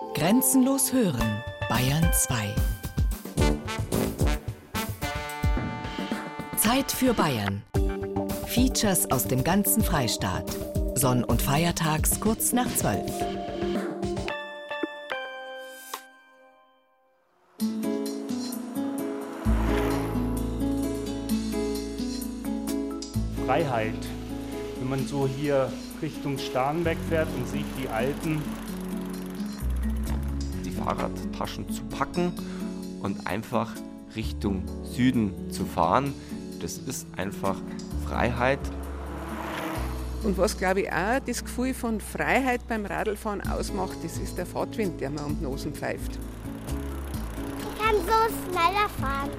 Grenzenlos hören, Bayern 2. Zeit für Bayern. Features aus dem ganzen Freistaat. Sonn- und Feiertags kurz nach 12. Freiheit. Wenn man so hier Richtung Starnberg fährt und sieht die Alpen. Fahrradtaschen zu packen und einfach Richtung Süden zu fahren, das ist einfach Freiheit. Und was glaube ich auch das Gefühl von Freiheit beim Radlfahren ausmacht, das ist der Fahrtwind, der mir um die Nosen pfeift. Ich kann so schneller fahren.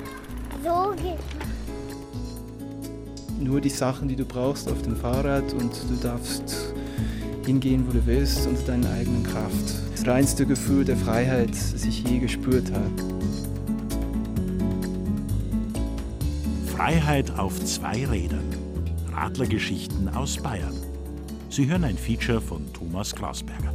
So geht nur die Sachen, die du brauchst auf dem Fahrrad und du darfst hingehen, wo du willst, unter deiner eigenen Kraft. Das reinste Gefühl der Freiheit, das ich je gespürt habe. Freiheit auf zwei Rädern. Radlergeschichten aus Bayern. Sie hören ein Feature von Thomas Glasberger.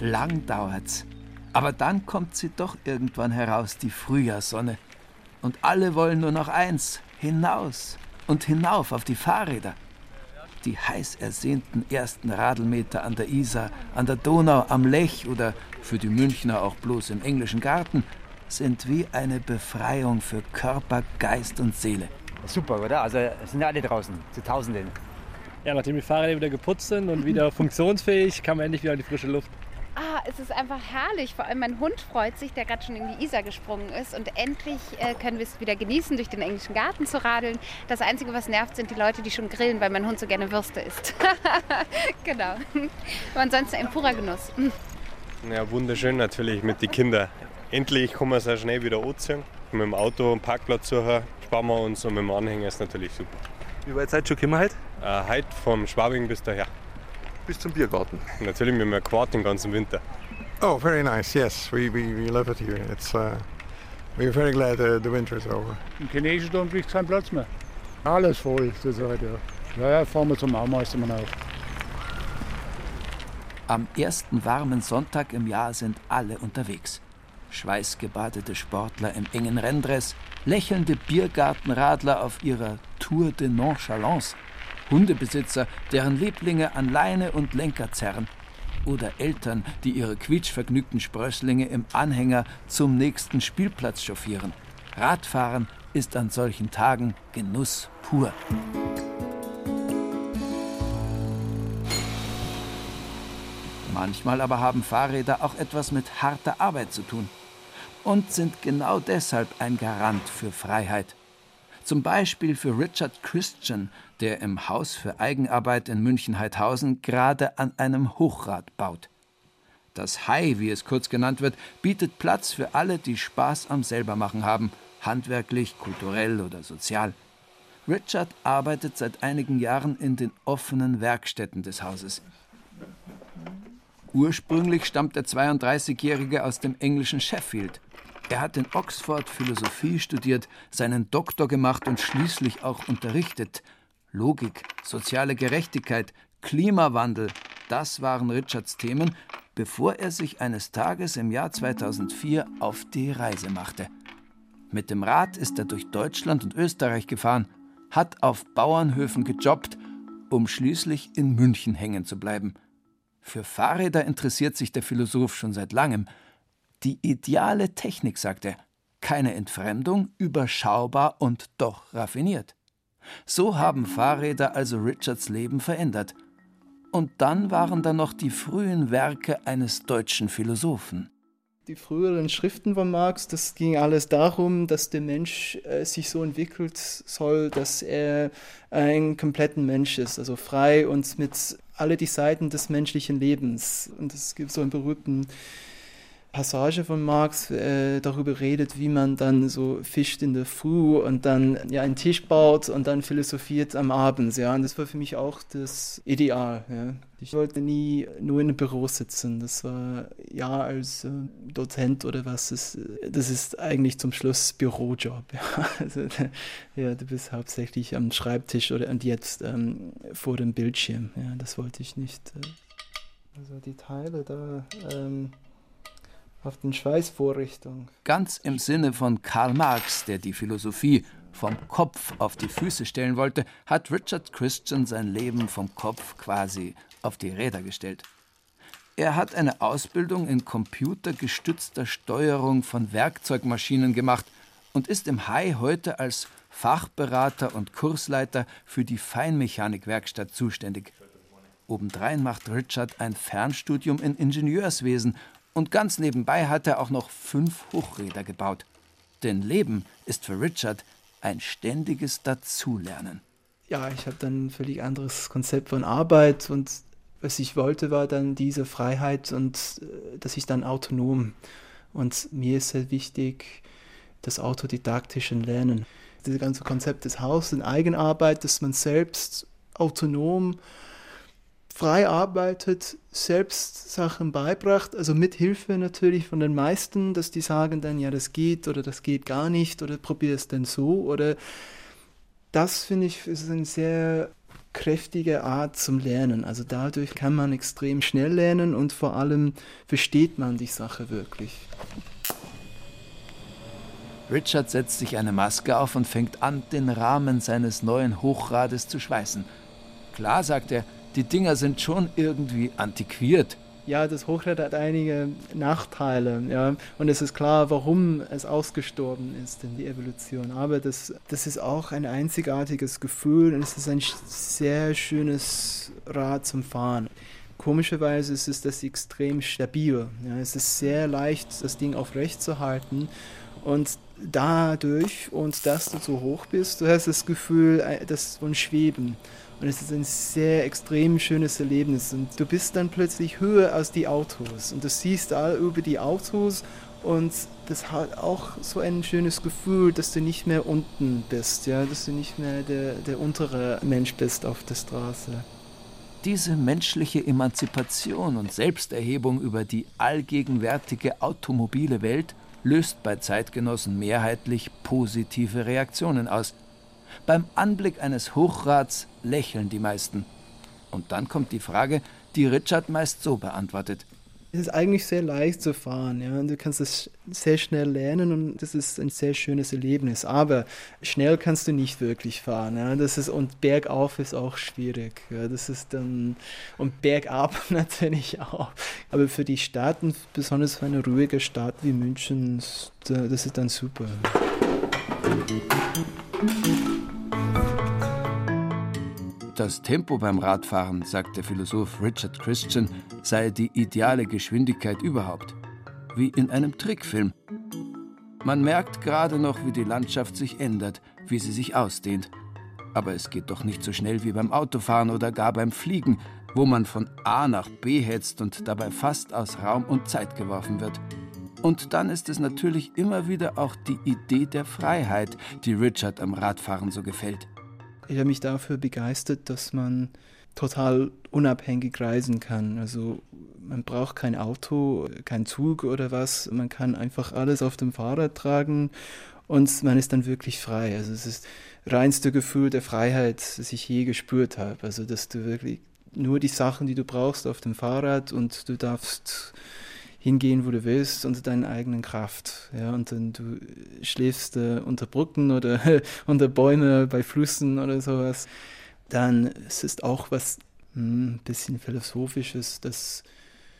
Lang dauert's. Aber dann kommt sie doch irgendwann heraus, die Frühjahrssonne. Und alle wollen nur noch eins, hinaus und hinauf auf die Fahrräder. Die heiß ersehnten ersten Radlmeter an der Isar, an der Donau, am Lech oder für die Münchner auch bloß im englischen Garten sind wie eine Befreiung für Körper, Geist und Seele. Super, oder? Also sind ja alle draußen, zu Tausenden. Ja, nachdem die Fahrräder wieder geputzt sind und wieder funktionsfähig, kann man endlich wieder in die frische Luft. Es ist einfach herrlich. Vor allem mein Hund freut sich, der gerade schon in die Isar gesprungen ist. Und endlich äh, können wir es wieder genießen, durch den englischen Garten zu radeln. Das Einzige, was nervt, sind die Leute, die schon grillen, weil mein Hund so gerne Würste isst. genau. Aber ansonsten ein purer Genuss. Ja, wunderschön natürlich mit den Kindern. Endlich kommen wir sehr schnell wieder anziehen. Mit dem Auto einen Parkplatz suchen, sparen wir uns und mit dem Anhänger ist natürlich super. Wie weit seid ihr schon gekommen heute? Äh, heute vom Schwabing bis daher bis zum Biergarten. Natürlich mit einem Quad den ganzen Winter. Oh, very nice. Yes, we, we, we love it here. It's, uh, we're very glad uh, the winter is over. Im chinesischen Dom kriegt keinen Platz mehr. Alles voll zurzeit, ja. Ja, ja, fahren wir zum Aumeistermann auf. Am ersten warmen Sonntag im Jahr sind alle unterwegs. Schweißgebadete Sportler im engen Renndress, lächelnde Biergartenradler auf ihrer Tour de Nonchalance – Hundebesitzer, deren Lieblinge an Leine und Lenker zerren. Oder Eltern, die ihre quietschvergnügten Sprösslinge im Anhänger zum nächsten Spielplatz chauffieren. Radfahren ist an solchen Tagen Genuss pur. Manchmal aber haben Fahrräder auch etwas mit harter Arbeit zu tun und sind genau deshalb ein Garant für Freiheit. Zum Beispiel für Richard Christian, der im Haus für Eigenarbeit in München-Heidhausen gerade an einem Hochrad baut. Das Hai, wie es kurz genannt wird, bietet Platz für alle, die Spaß am Selbermachen haben, handwerklich, kulturell oder sozial. Richard arbeitet seit einigen Jahren in den offenen Werkstätten des Hauses. Ursprünglich stammt der 32-Jährige aus dem englischen Sheffield. Er hat in Oxford Philosophie studiert, seinen Doktor gemacht und schließlich auch unterrichtet. Logik, soziale Gerechtigkeit, Klimawandel, das waren Richards Themen, bevor er sich eines Tages im Jahr 2004 auf die Reise machte. Mit dem Rad ist er durch Deutschland und Österreich gefahren, hat auf Bauernhöfen gejobbt, um schließlich in München hängen zu bleiben. Für Fahrräder interessiert sich der Philosoph schon seit langem. Die ideale Technik, sagt er, keine Entfremdung, überschaubar und doch raffiniert. So haben Fahrräder also Richards Leben verändert. Und dann waren da noch die frühen Werke eines deutschen Philosophen. Die früheren Schriften von Marx, das ging alles darum, dass der Mensch äh, sich so entwickelt soll, dass er ein kompletter Mensch ist, also frei und mit alle die Seiten des menschlichen Lebens. Und es gibt so einen berühmten Passage von Marx äh, darüber redet, wie man dann so fischt in der Früh und dann ja einen Tisch baut und dann philosophiert am Abend. Ja, und das war für mich auch das Ideal. Ja. Ich wollte nie nur in einem Büro sitzen. Das war ja als äh, Dozent oder was. Das, das ist eigentlich zum Schluss Bürojob. Ja. Also, ja, du bist hauptsächlich am Schreibtisch oder und jetzt ähm, vor dem Bildschirm. Ja, das wollte ich nicht. Äh. Also die Teile da. Ähm, auf den Schweißvorrichtung. Ganz im Sinne von Karl Marx, der die Philosophie vom Kopf auf die Füße stellen wollte, hat Richard Christian sein Leben vom Kopf quasi auf die Räder gestellt. Er hat eine Ausbildung in computergestützter Steuerung von Werkzeugmaschinen gemacht und ist im Hai heute als Fachberater und Kursleiter für die Feinmechanikwerkstatt zuständig. Obendrein macht Richard ein Fernstudium in Ingenieurswesen und ganz nebenbei hat er auch noch fünf Hochräder gebaut. Denn Leben ist für Richard ein ständiges Dazulernen. Ja, ich habe dann ein völlig anderes Konzept von Arbeit und was ich wollte, war dann diese Freiheit und äh, dass ich dann autonom. Und mir ist halt wichtig, das autodidaktische Lernen. Das ganze Konzept des Hauses in Eigenarbeit, dass man selbst autonom frei arbeitet, selbst Sachen beibracht, also mit Hilfe natürlich von den meisten, dass die sagen dann, ja, das geht oder das geht gar nicht oder probier es denn so oder das finde ich ist eine sehr kräftige Art zum Lernen. Also dadurch kann man extrem schnell lernen und vor allem versteht man die Sache wirklich. Richard setzt sich eine Maske auf und fängt an, den Rahmen seines neuen Hochrades zu schweißen. Klar, sagt er, die Dinger sind schon irgendwie antiquiert. Ja, das Hochrad hat einige Nachteile, ja. Und es ist klar, warum es ausgestorben ist in die Evolution. Aber das, das ist auch ein einzigartiges Gefühl und es ist ein sehr schönes Rad zum Fahren. Komischerweise ist es das extrem stabil. Ja. Es ist sehr leicht, das Ding aufrecht zu halten. Und dadurch und dass du so hoch bist, du hast das Gefühl, äh, das von Schweben. Und es ist ein sehr extrem schönes Erlebnis. Und du bist dann plötzlich höher als die Autos. Und du siehst all über die Autos und das hat auch so ein schönes Gefühl, dass du nicht mehr unten bist, ja, dass du nicht mehr der, der untere Mensch bist auf der Straße. Diese menschliche Emanzipation und Selbsterhebung über die allgegenwärtige automobile Welt löst bei Zeitgenossen mehrheitlich positive Reaktionen aus. Beim Anblick eines Hochrads lächeln die meisten. Und dann kommt die Frage, die Richard meist so beantwortet. Es ist eigentlich sehr leicht zu fahren, ja. Und du kannst es sehr schnell lernen und das ist ein sehr schönes Erlebnis. Aber schnell kannst du nicht wirklich fahren, ja. Das ist und bergauf ist auch schwierig. Ja. Das ist dann und bergab natürlich auch. Aber für die Staaten, besonders für eine ruhige Stadt wie München, das ist dann super. Das Tempo beim Radfahren, sagt der Philosoph Richard Christian, sei die ideale Geschwindigkeit überhaupt. Wie in einem Trickfilm. Man merkt gerade noch, wie die Landschaft sich ändert, wie sie sich ausdehnt. Aber es geht doch nicht so schnell wie beim Autofahren oder gar beim Fliegen, wo man von A nach B hetzt und dabei fast aus Raum und Zeit geworfen wird. Und dann ist es natürlich immer wieder auch die Idee der Freiheit, die Richard am Radfahren so gefällt. Ich habe mich dafür begeistert, dass man total unabhängig reisen kann. Also man braucht kein Auto, kein Zug oder was. Man kann einfach alles auf dem Fahrrad tragen und man ist dann wirklich frei. Also es ist das reinste Gefühl der Freiheit, das ich je gespürt habe. Also dass du wirklich nur die Sachen, die du brauchst auf dem Fahrrad und du darfst hingehen, wo du willst, unter deiner eigenen Kraft. Ja, und dann du schläfst äh, unter Brücken oder unter Bäume bei Flüssen oder sowas. Dann es ist auch was ein hm, bisschen philosophisches, dass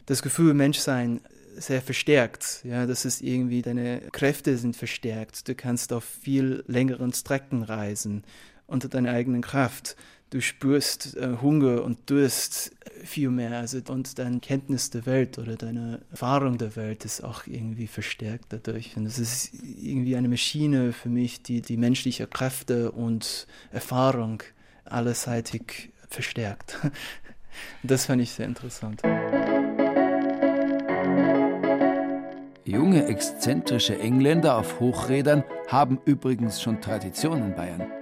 das Gefühl Menschsein sehr verstärkt. Ja, das ist irgendwie deine Kräfte sind verstärkt. Du kannst auf viel längeren Strecken reisen unter deiner eigenen Kraft du spürst äh, Hunger und Durst viel mehr. Also, und deine Kenntnis der Welt oder deine Erfahrung der Welt ist auch irgendwie verstärkt dadurch. Und es ist irgendwie eine Maschine für mich, die die menschliche Kräfte und Erfahrung allerseitig verstärkt. Das fand ich sehr interessant. Junge, exzentrische Engländer auf Hochrädern haben übrigens schon Tradition in Bayern.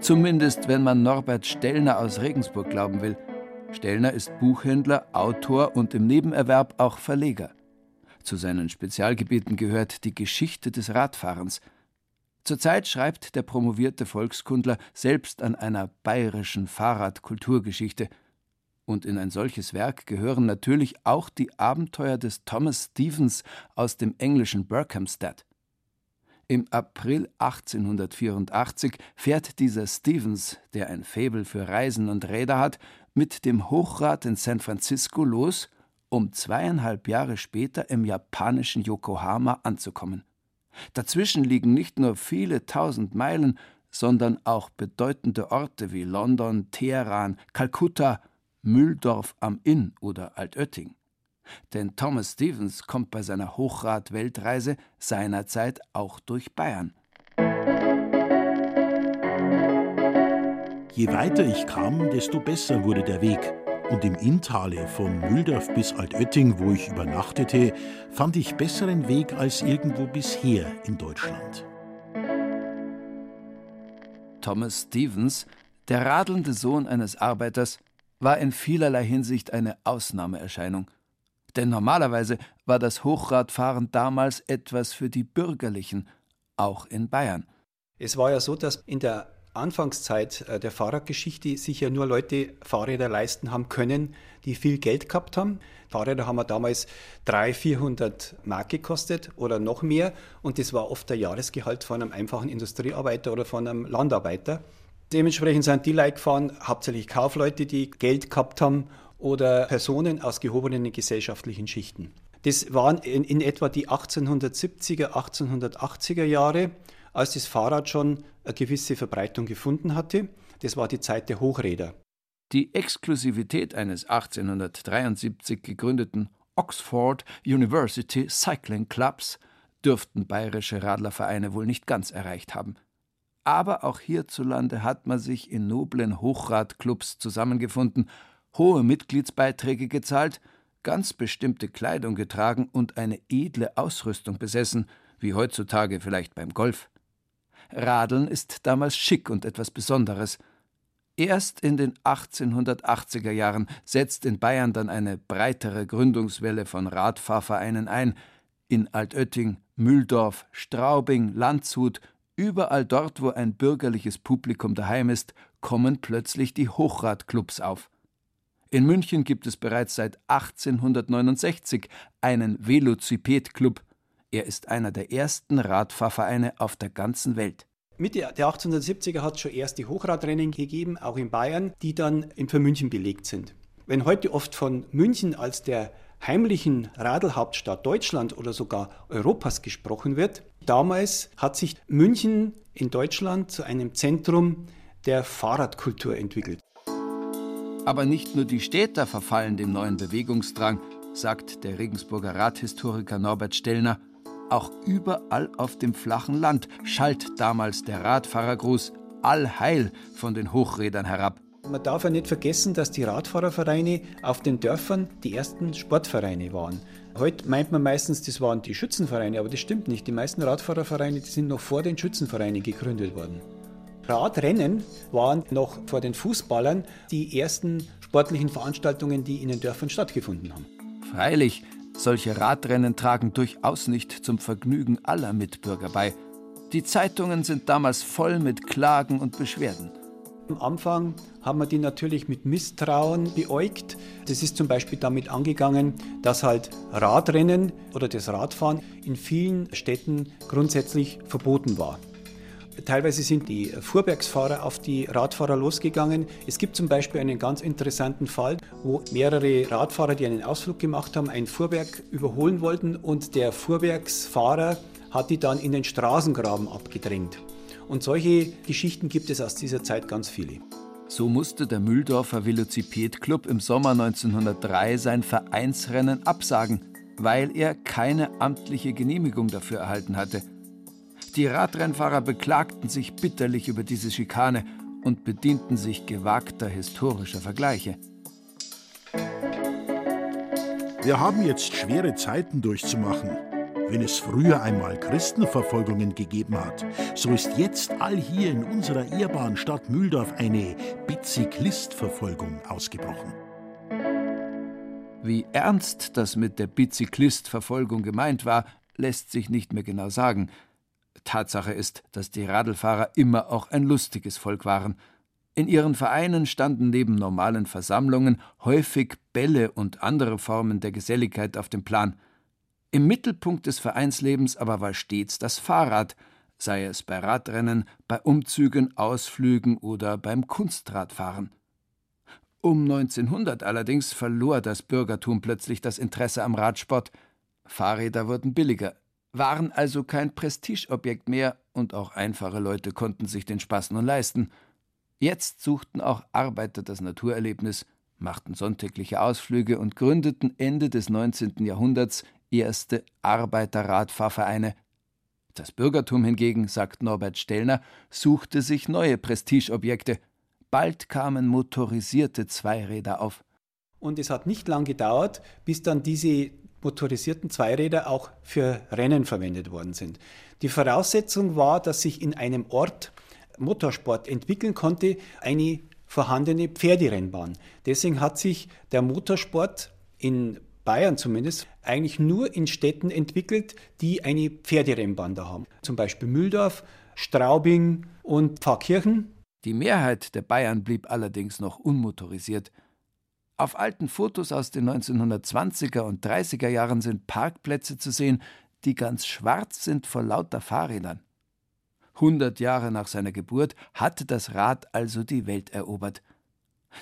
Zumindest wenn man Norbert Stellner aus Regensburg glauben will. Stellner ist Buchhändler, Autor und im Nebenerwerb auch Verleger. Zu seinen Spezialgebieten gehört die Geschichte des Radfahrens. Zurzeit schreibt der promovierte Volkskundler selbst an einer bayerischen Fahrradkulturgeschichte. Und in ein solches Werk gehören natürlich auch die Abenteuer des Thomas Stevens aus dem englischen Berkhamsted. Im April 1884 fährt dieser Stevens, der ein Faible für Reisen und Räder hat, mit dem Hochrad in San Francisco los, um zweieinhalb Jahre später im japanischen Yokohama anzukommen. Dazwischen liegen nicht nur viele tausend Meilen, sondern auch bedeutende Orte wie London, Teheran, Kalkutta, Mühldorf am Inn oder Altötting. Denn Thomas Stevens kommt bei seiner Hochrad-Weltreise seinerzeit auch durch Bayern. Je weiter ich kam, desto besser wurde der Weg. Und im Inntale von Mühldorf bis Altötting, wo ich übernachtete, fand ich besseren Weg als irgendwo bisher in Deutschland. Thomas Stevens, der radelnde Sohn eines Arbeiters, war in vielerlei Hinsicht eine Ausnahmeerscheinung. Denn normalerweise war das Hochradfahren damals etwas für die Bürgerlichen, auch in Bayern. Es war ja so, dass in der Anfangszeit äh, der Fahrradgeschichte sich ja nur Leute Fahrräder leisten haben können, die viel Geld gehabt haben. Fahrräder haben wir damals 300, 400 Mark gekostet oder noch mehr und das war oft der Jahresgehalt von einem einfachen Industriearbeiter oder von einem Landarbeiter. Dementsprechend sind die Leute gefahren, hauptsächlich Kaufleute, die Geld gehabt haben oder Personen aus gehobenen gesellschaftlichen Schichten. Das waren in, in etwa die 1870er, 1880er Jahre, als das Fahrrad schon eine gewisse Verbreitung gefunden hatte. Das war die Zeit der Hochräder. Die Exklusivität eines 1873 gegründeten Oxford University Cycling Clubs dürften bayerische Radlervereine wohl nicht ganz erreicht haben. Aber auch hierzulande hat man sich in noblen Hochradclubs zusammengefunden, hohe Mitgliedsbeiträge gezahlt, ganz bestimmte Kleidung getragen und eine edle Ausrüstung besessen, wie heutzutage vielleicht beim Golf. Radeln ist damals schick und etwas Besonderes. Erst in den 1880er Jahren setzt in Bayern dann eine breitere Gründungswelle von Radfahrvereinen ein. In Altötting, Mühldorf, Straubing, Landshut, Überall dort, wo ein bürgerliches Publikum daheim ist, kommen plötzlich die Hochradclubs auf. In München gibt es bereits seit 1869 einen Velociped-Club. Er ist einer der ersten Radfahrvereine auf der ganzen Welt. Mitte der 1870er hat es schon erste Hochradrennen gegeben, auch in Bayern, die dann für München belegt sind. Wenn heute oft von München als der heimlichen Radlhauptstadt Deutschland oder sogar Europas gesprochen wird. Damals hat sich München in Deutschland zu einem Zentrum der Fahrradkultur entwickelt. Aber nicht nur die Städter verfallen dem neuen Bewegungsdrang, sagt der Regensburger Radhistoriker Norbert Stellner. Auch überall auf dem flachen Land schallt damals der Radfahrergruß Allheil von den Hochrädern herab. Man darf ja nicht vergessen, dass die Radfahrervereine auf den Dörfern die ersten Sportvereine waren. Heute meint man meistens, das waren die Schützenvereine, aber das stimmt nicht. Die meisten Radfahrervereine die sind noch vor den Schützenvereinen gegründet worden. Radrennen waren noch vor den Fußballern die ersten sportlichen Veranstaltungen, die in den Dörfern stattgefunden haben. Freilich, solche Radrennen tragen durchaus nicht zum Vergnügen aller Mitbürger bei. Die Zeitungen sind damals voll mit Klagen und Beschwerden. Am Anfang haben wir die natürlich mit Misstrauen beäugt. Das ist zum Beispiel damit angegangen, dass halt Radrennen oder das Radfahren in vielen Städten grundsätzlich verboten war. Teilweise sind die Fuhrwerksfahrer auf die Radfahrer losgegangen. Es gibt zum Beispiel einen ganz interessanten Fall, wo mehrere Radfahrer, die einen Ausflug gemacht haben, ein Fuhrwerk überholen wollten und der Fuhrwerksfahrer hat die dann in den Straßengraben abgedrängt. Und solche Geschichten gibt es aus dieser Zeit ganz viele. So musste der Mühldorfer Velociped-Club im Sommer 1903 sein Vereinsrennen absagen, weil er keine amtliche Genehmigung dafür erhalten hatte. Die Radrennfahrer beklagten sich bitterlich über diese Schikane und bedienten sich gewagter historischer Vergleiche. Wir haben jetzt schwere Zeiten durchzumachen. Wenn es früher einmal Christenverfolgungen gegeben hat, so ist jetzt all hier in unserer ehrbaren Stadt Mühldorf eine Bizyklistverfolgung ausgebrochen. Wie ernst das mit der Bizyklistverfolgung gemeint war, lässt sich nicht mehr genau sagen. Tatsache ist, dass die Radlfahrer immer auch ein lustiges Volk waren. In ihren Vereinen standen neben normalen Versammlungen häufig Bälle und andere Formen der Geselligkeit auf dem Plan. Im Mittelpunkt des Vereinslebens aber war stets das Fahrrad, sei es bei Radrennen, bei Umzügen, Ausflügen oder beim Kunstradfahren. Um 1900 allerdings verlor das Bürgertum plötzlich das Interesse am Radsport. Fahrräder wurden billiger, waren also kein Prestigeobjekt mehr und auch einfache Leute konnten sich den Spaß nun leisten. Jetzt suchten auch Arbeiter das Naturerlebnis, machten sonntägliche Ausflüge und gründeten Ende des 19. Jahrhunderts erste Arbeiterradfahrvereine. Das Bürgertum hingegen, sagt Norbert Stellner, suchte sich neue Prestigeobjekte. Bald kamen motorisierte Zweiräder auf. Und es hat nicht lang gedauert, bis dann diese motorisierten Zweiräder auch für Rennen verwendet worden sind. Die Voraussetzung war, dass sich in einem Ort Motorsport entwickeln konnte, eine vorhandene Pferderennbahn. Deswegen hat sich der Motorsport in Bayern zumindest, eigentlich nur in Städten entwickelt, die eine Pferderennbahn da haben. Zum Beispiel Mühldorf, Straubing und Pfarrkirchen. Die Mehrheit der Bayern blieb allerdings noch unmotorisiert. Auf alten Fotos aus den 1920er und 30er Jahren sind Parkplätze zu sehen, die ganz schwarz sind vor lauter Fahrrädern. Hundert Jahre nach seiner Geburt hatte das Rad also die Welt erobert.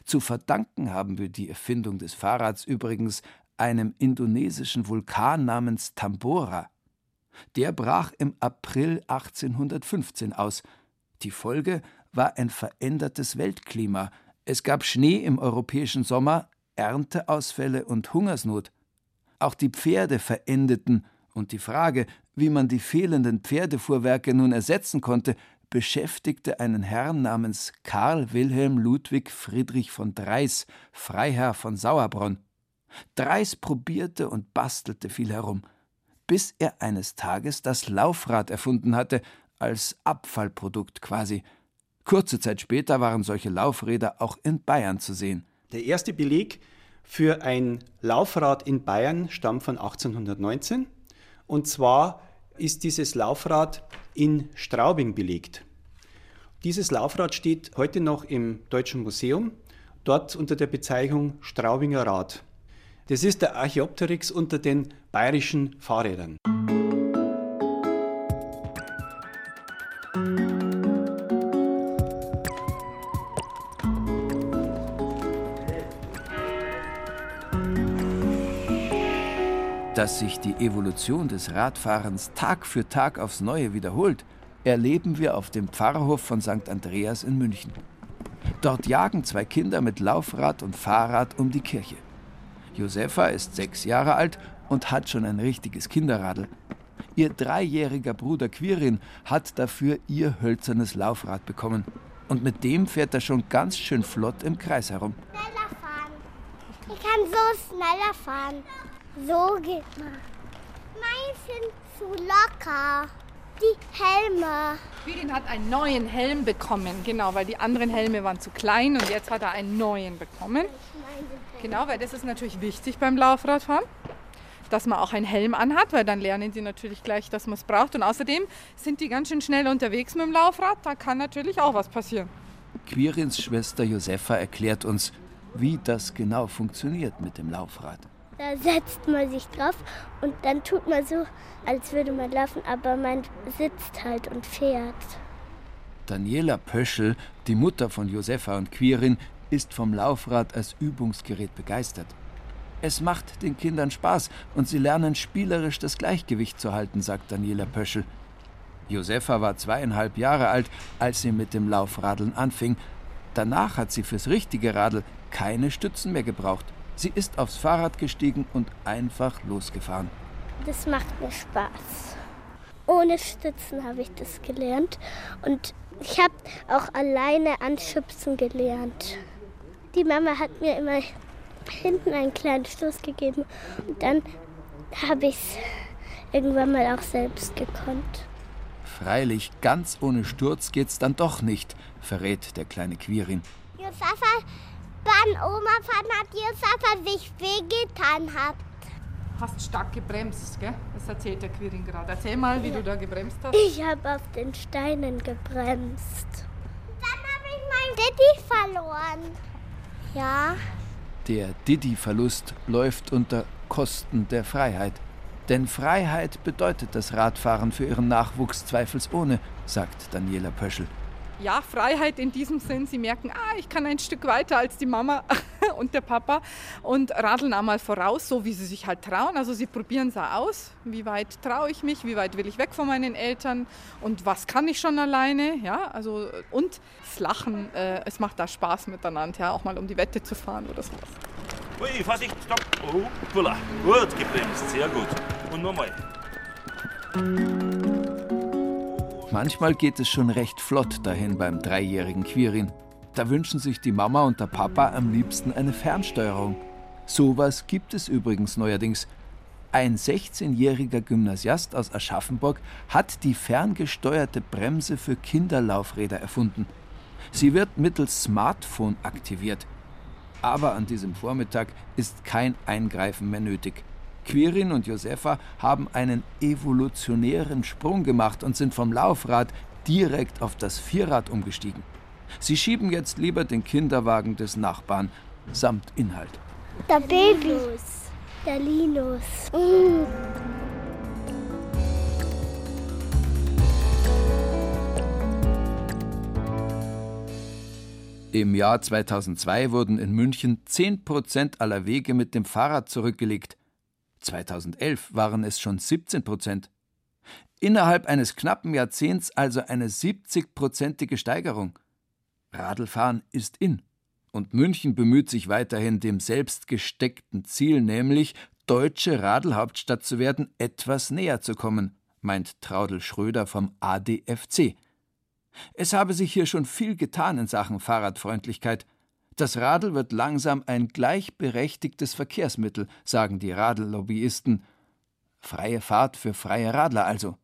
Zu verdanken haben wir die Erfindung des Fahrrads übrigens einem indonesischen Vulkan namens Tambora. Der brach im April 1815 aus. Die Folge war ein verändertes Weltklima. Es gab Schnee im europäischen Sommer, Ernteausfälle und Hungersnot. Auch die Pferde verendeten, und die Frage, wie man die fehlenden Pferdefuhrwerke nun ersetzen konnte, beschäftigte einen Herrn namens Karl Wilhelm Ludwig Friedrich von Dreis, Freiherr von Sauerbronn. Dreis probierte und bastelte viel herum, bis er eines Tages das Laufrad erfunden hatte, als Abfallprodukt quasi. Kurze Zeit später waren solche Laufräder auch in Bayern zu sehen. Der erste Beleg für ein Laufrad in Bayern stammt von 1819. Und zwar ist dieses Laufrad in Straubing belegt. Dieses Laufrad steht heute noch im Deutschen Museum, dort unter der Bezeichnung Straubinger Rad. Das ist der Archaeopteryx unter den bayerischen Fahrrädern. Dass sich die Evolution des Radfahrens Tag für Tag aufs Neue wiederholt, erleben wir auf dem Pfarrhof von St. Andreas in München. Dort jagen zwei Kinder mit Laufrad und Fahrrad um die Kirche. Josefa ist sechs Jahre alt und hat schon ein richtiges Kinderradl. Ihr dreijähriger Bruder Quirin hat dafür ihr hölzernes Laufrad bekommen. Und mit dem fährt er schon ganz schön flott im Kreis herum. Schneller fahren. Ich kann so schneller fahren. So geht man. Meins sind zu locker. Die Helme. Quirin hat einen neuen Helm bekommen, genau, weil die anderen Helme waren zu klein und jetzt hat er einen neuen bekommen. Genau, weil das ist natürlich wichtig beim Laufradfahren, dass man auch einen Helm anhat, weil dann lernen sie natürlich gleich, dass man es braucht. Und außerdem sind die ganz schön schnell unterwegs mit dem Laufrad, da kann natürlich auch was passieren. Quirins Schwester Josefa erklärt uns, wie das genau funktioniert mit dem Laufrad. Da setzt man sich drauf und dann tut man so, als würde man laufen, aber man sitzt halt und fährt. Daniela Pöschel, die Mutter von Josefa und Quirin, ist vom Laufrad als Übungsgerät begeistert. Es macht den Kindern Spaß und sie lernen spielerisch das Gleichgewicht zu halten, sagt Daniela Pöschel. Josefa war zweieinhalb Jahre alt, als sie mit dem Laufradeln anfing. Danach hat sie fürs richtige Radl keine Stützen mehr gebraucht. Sie ist aufs Fahrrad gestiegen und einfach losgefahren. Das macht mir Spaß. Ohne Stützen habe ich das gelernt und ich habe auch alleine anschubsen gelernt. Die Mama hat mir immer hinten einen kleinen Stoß gegeben und dann habe ich es irgendwann mal auch selbst gekonnt. Freilich, ganz ohne Sturz geht's dann doch nicht, verrät der kleine Quirin. Josafa, beim Oma fahren hat Josafa sich wehgetan hat. Hast stark gebremst, gell? Das erzählt der Quirin gerade. Erzähl mal, wie Ja. du da gebremst hast. Ich habe auf den Steinen gebremst. Dann habe ich mein Daddy verloren. Ja, Der Didi-Verlust läuft unter Kosten der Freiheit. Denn Freiheit bedeutet das Radfahren für ihren Nachwuchs zweifelsohne, sagt Daniela Pöschel. Ja, Freiheit in diesem Sinn. Sie merken, ah, ich kann ein Stück weiter als die Mama und der Papa und radeln einmal voraus, so wie sie sich halt trauen. Also sie probieren es aus. Wie weit traue ich mich? Wie weit will ich weg von meinen Eltern? Und was kann ich schon alleine? Ja, also und das Lachen, äh, es macht da Spaß miteinander, ja, auch mal um die Wette zu fahren oder sowas. Ui, Vorsicht, stopp. Oh. Gut gebremst, sehr gut. Und nochmal. Manchmal geht es schon recht flott dahin beim dreijährigen Quirin. Da wünschen sich die Mama und der Papa am liebsten eine Fernsteuerung. Sowas gibt es übrigens neuerdings. Ein 16-jähriger Gymnasiast aus Aschaffenburg hat die ferngesteuerte Bremse für Kinderlaufräder erfunden. Sie wird mittels Smartphone aktiviert. Aber an diesem Vormittag ist kein Eingreifen mehr nötig. Quirin und Josefa haben einen evolutionären Sprung gemacht und sind vom Laufrad direkt auf das Vierrad umgestiegen. Sie schieben jetzt lieber den Kinderwagen des Nachbarn samt Inhalt. der Baby. Der Linus. Mm. Im Jahr 2002 wurden in München 10 Prozent aller Wege mit dem Fahrrad zurückgelegt. 2011 waren es schon 17 Prozent. Innerhalb eines knappen Jahrzehnts also eine 70-prozentige Steigerung. Radlfahren ist in. Und München bemüht sich weiterhin, dem selbst gesteckten Ziel, nämlich deutsche Radlhauptstadt zu werden, etwas näher zu kommen, meint Traudel Schröder vom ADFC. Es habe sich hier schon viel getan in Sachen Fahrradfreundlichkeit. Das Radl wird langsam ein gleichberechtigtes Verkehrsmittel, sagen die Radllobbyisten. Freie Fahrt für freie Radler also.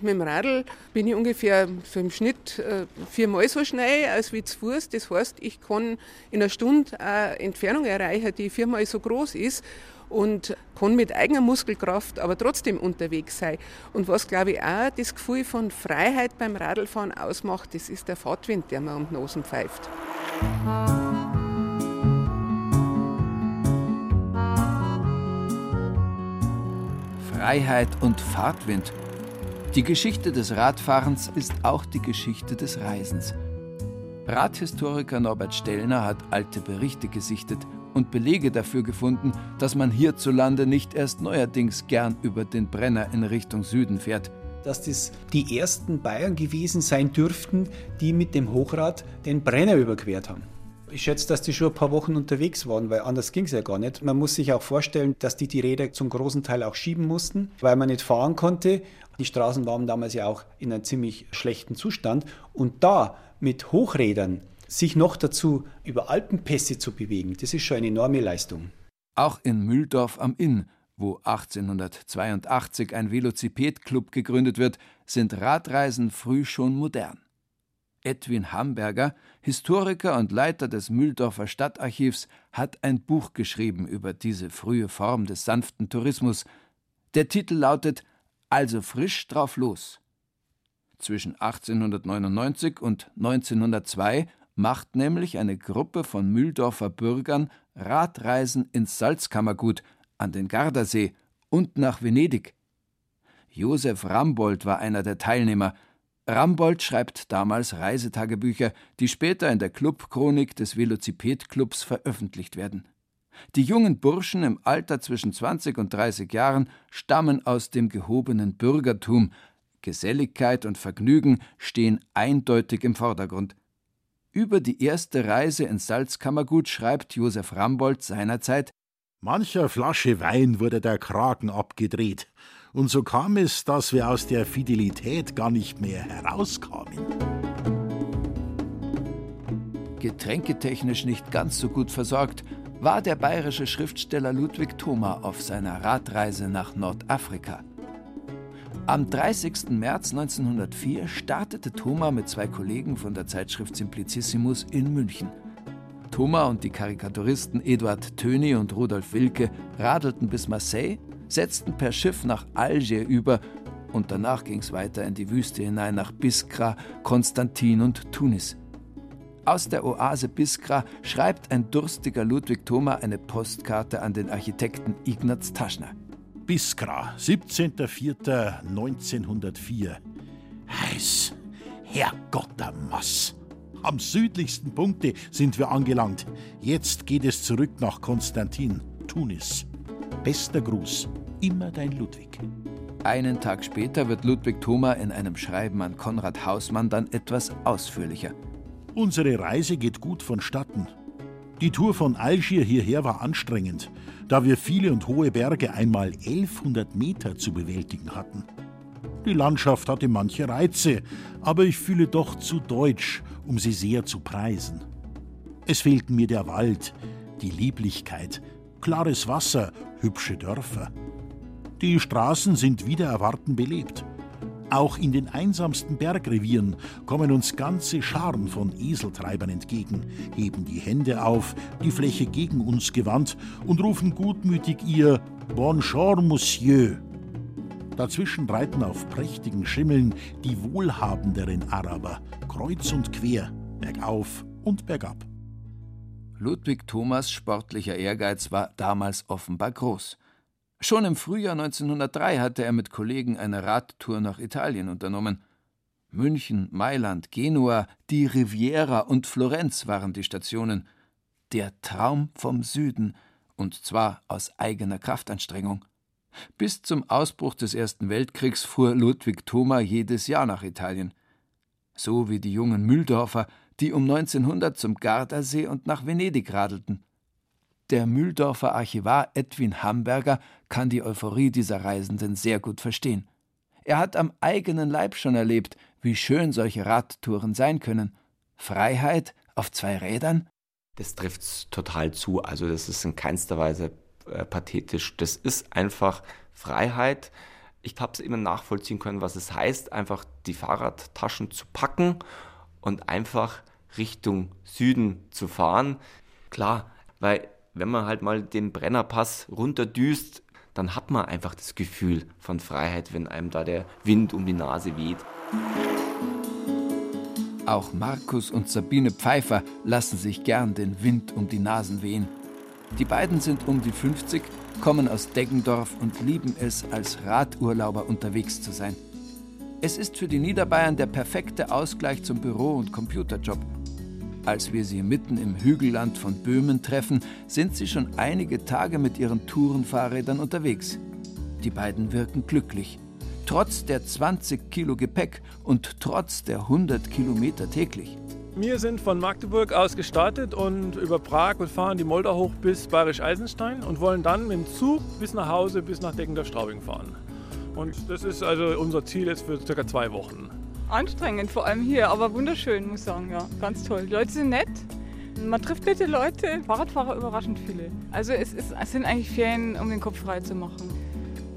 Mit dem Radl bin ich ungefähr so im Schnitt äh, viermal so schnell als wie zu Fuß. Das heißt, ich kann in einer Stunde eine Entfernung erreichen, die viermal so groß ist und kann mit eigener Muskelkraft aber trotzdem unterwegs sein. Und was, glaube ich, auch das Gefühl von Freiheit beim Radlfahren ausmacht, das ist der Fahrtwind, der mir um die Nosen pfeift. Freiheit und Fahrtwind. Die Geschichte des Radfahrens ist auch die Geschichte des Reisens. Radhistoriker Norbert Stellner hat alte Berichte gesichtet und Belege dafür gefunden, dass man hierzulande nicht erst neuerdings gern über den Brenner in Richtung Süden fährt. Dass das die ersten Bayern gewesen sein dürften, die mit dem Hochrad den Brenner überquert haben. Ich schätze, dass die schon ein paar Wochen unterwegs waren, weil anders ging es ja gar nicht. Man muss sich auch vorstellen, dass die die Räder zum großen Teil auch schieben mussten, weil man nicht fahren konnte. Die Straßen waren damals ja auch in einem ziemlich schlechten Zustand. Und da mit Hochrädern sich noch dazu über Alpenpässe zu bewegen, das ist schon eine enorme Leistung. Auch in Mühldorf am Inn, wo 1882 ein Velociped-Club gegründet wird, sind Radreisen früh schon modern. Edwin Hamberger, Historiker und Leiter des Mühldorfer Stadtarchivs, hat ein Buch geschrieben über diese frühe Form des sanften Tourismus. Der Titel lautet Also frisch drauf los. Zwischen 1899 und 1902 macht nämlich eine Gruppe von Mühldorfer Bürgern Radreisen ins Salzkammergut, an den Gardasee und nach Venedig. Josef Rambold war einer der Teilnehmer. Rambold schreibt damals Reisetagebücher, die später in der Clubchronik des Velociped-Clubs veröffentlicht werden. Die jungen Burschen im Alter zwischen 20 und 30 Jahren stammen aus dem gehobenen Bürgertum. Geselligkeit und Vergnügen stehen eindeutig im Vordergrund. Über die erste Reise ins Salzkammergut schreibt Josef Rambold seinerzeit: Mancher Flasche Wein wurde der Kragen abgedreht. Und so kam es, dass wir aus der Fidelität gar nicht mehr herauskamen. Getränketechnisch nicht ganz so gut versorgt, war der bayerische Schriftsteller Ludwig Thoma auf seiner Radreise nach Nordafrika. Am 30. März 1904 startete Thoma mit zwei Kollegen von der Zeitschrift Simplicissimus in München. Thoma und die Karikaturisten Eduard Töni und Rudolf Wilke radelten bis Marseille, setzten per Schiff nach Alger über und danach ging es weiter in die Wüste hinein nach Biskra, Konstantin und Tunis. Aus der Oase Biskra schreibt ein durstiger Ludwig Thoma eine Postkarte an den Architekten Ignaz Taschner. Biskra, 17.04.1904. Heiß. Herrgott der Mass. Am südlichsten Punkte sind wir angelangt. Jetzt geht es zurück nach Konstantin, Tunis. Bester Gruß, immer dein Ludwig. Einen Tag später wird Ludwig Thoma in einem Schreiben an Konrad Hausmann dann etwas ausführlicher. Unsere Reise geht gut vonstatten. Die Tour von Algier hierher war anstrengend, da wir viele und hohe Berge einmal 1100 Meter zu bewältigen hatten. Die Landschaft hatte manche Reize, aber ich fühle doch zu deutsch, um sie sehr zu preisen. Es fehlten mir der Wald, die Lieblichkeit, klares Wasser, hübsche Dörfer. Die Straßen sind wieder erwarten belebt. Auch in den einsamsten Bergrevieren kommen uns ganze Scharen von Eseltreibern entgegen, heben die Hände auf, die Fläche gegen uns gewandt und rufen gutmütig ihr Bonjour, Monsieur. Dazwischen reiten auf prächtigen Schimmeln die wohlhabenderen Araber, kreuz und quer, bergauf und bergab. Ludwig Thomas sportlicher Ehrgeiz war damals offenbar groß. Schon im Frühjahr 1903 hatte er mit Kollegen eine Radtour nach Italien unternommen. München, Mailand, Genua, die Riviera und Florenz waren die Stationen. Der Traum vom Süden, und zwar aus eigener Kraftanstrengung. Bis zum Ausbruch des Ersten Weltkriegs fuhr Ludwig Thoma jedes Jahr nach Italien. So wie die jungen Mühldorfer, die um 1900 zum Gardasee und nach Venedig radelten. Der Mühldorfer Archivar Edwin Hamburger kann die Euphorie dieser Reisenden sehr gut verstehen. Er hat am eigenen Leib schon erlebt, wie schön solche Radtouren sein können. Freiheit auf zwei Rädern? Das trifft total zu. Also, das ist in keinster Weise äh, pathetisch. Das ist einfach Freiheit. Ich habe es immer nachvollziehen können, was es heißt, einfach die Fahrradtaschen zu packen und einfach Richtung Süden zu fahren. Klar, weil wenn man halt mal den Brennerpass runterdüst, dann hat man einfach das Gefühl von Freiheit, wenn einem da der Wind um die Nase weht. Auch Markus und Sabine Pfeiffer lassen sich gern den Wind um die Nasen wehen. Die beiden sind um die 50, kommen aus Deggendorf und lieben es, als Radurlauber unterwegs zu sein. Es ist für die Niederbayern der perfekte Ausgleich zum Büro- und Computerjob. Als wir sie mitten im Hügelland von Böhmen treffen, sind sie schon einige Tage mit ihren Tourenfahrrädern unterwegs. Die beiden wirken glücklich. Trotz der 20 Kilo Gepäck und trotz der 100 Kilometer täglich. Wir sind von Magdeburg aus gestartet und über Prag und fahren die Moldau hoch bis Bayerisch-Eisenstein und wollen dann mit dem Zug bis nach Hause, bis nach Deckendorf-Straubing fahren. Und das ist also unser Ziel jetzt für circa zwei Wochen anstrengend, vor allem hier, aber wunderschön, muss ich sagen, ja. Ganz toll. Die Leute sind nett. Man trifft nette Leute, Fahrradfahrer überraschend viele. Also es, ist, es sind eigentlich Ferien, um den Kopf frei zu machen.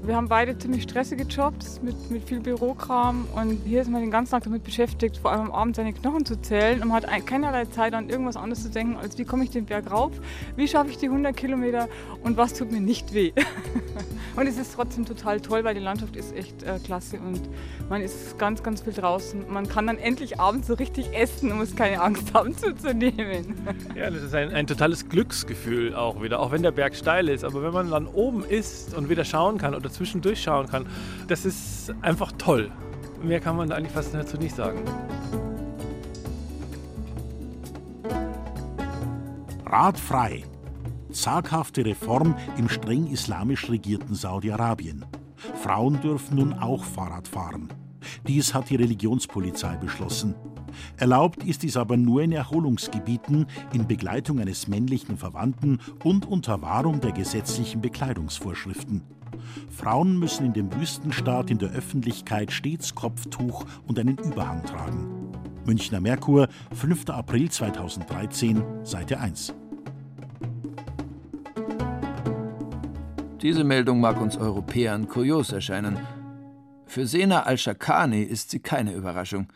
Wir haben beide ziemlich stressige Jobs mit, mit viel Bürokram und hier ist man den ganzen Tag damit beschäftigt, vor allem am Abend seine Knochen zu zählen und man hat keinerlei Zeit an irgendwas anderes zu denken, als wie komme ich den Berg rauf, wie schaffe ich die 100 Kilometer und was tut mir nicht weh. und es ist trotzdem total toll, weil die Landschaft ist echt äh, klasse und man ist ganz, ganz viel draußen. Man kann dann endlich abends so richtig essen und muss keine Angst haben zuzunehmen. ja, das ist ein, ein totales Glücksgefühl auch wieder, auch wenn der Berg steil ist. Aber wenn man dann oben ist und wieder schauen kann oder zwischendurch schauen kann. Das ist einfach toll. Mehr kann man eigentlich fast dazu nicht sagen. Radfrei. Zaghafte Reform im streng islamisch regierten Saudi-Arabien. Frauen dürfen nun auch Fahrrad fahren. Dies hat die Religionspolizei beschlossen. Erlaubt ist dies aber nur in Erholungsgebieten in Begleitung eines männlichen Verwandten und unter Wahrung der gesetzlichen Bekleidungsvorschriften. Frauen müssen in dem Wüstenstaat in der Öffentlichkeit stets Kopftuch und einen Überhang tragen. Münchner Merkur, 5. April 2013, Seite 1. Diese Meldung mag uns Europäern kurios erscheinen. Für Sena al-Shakani ist sie keine Überraschung.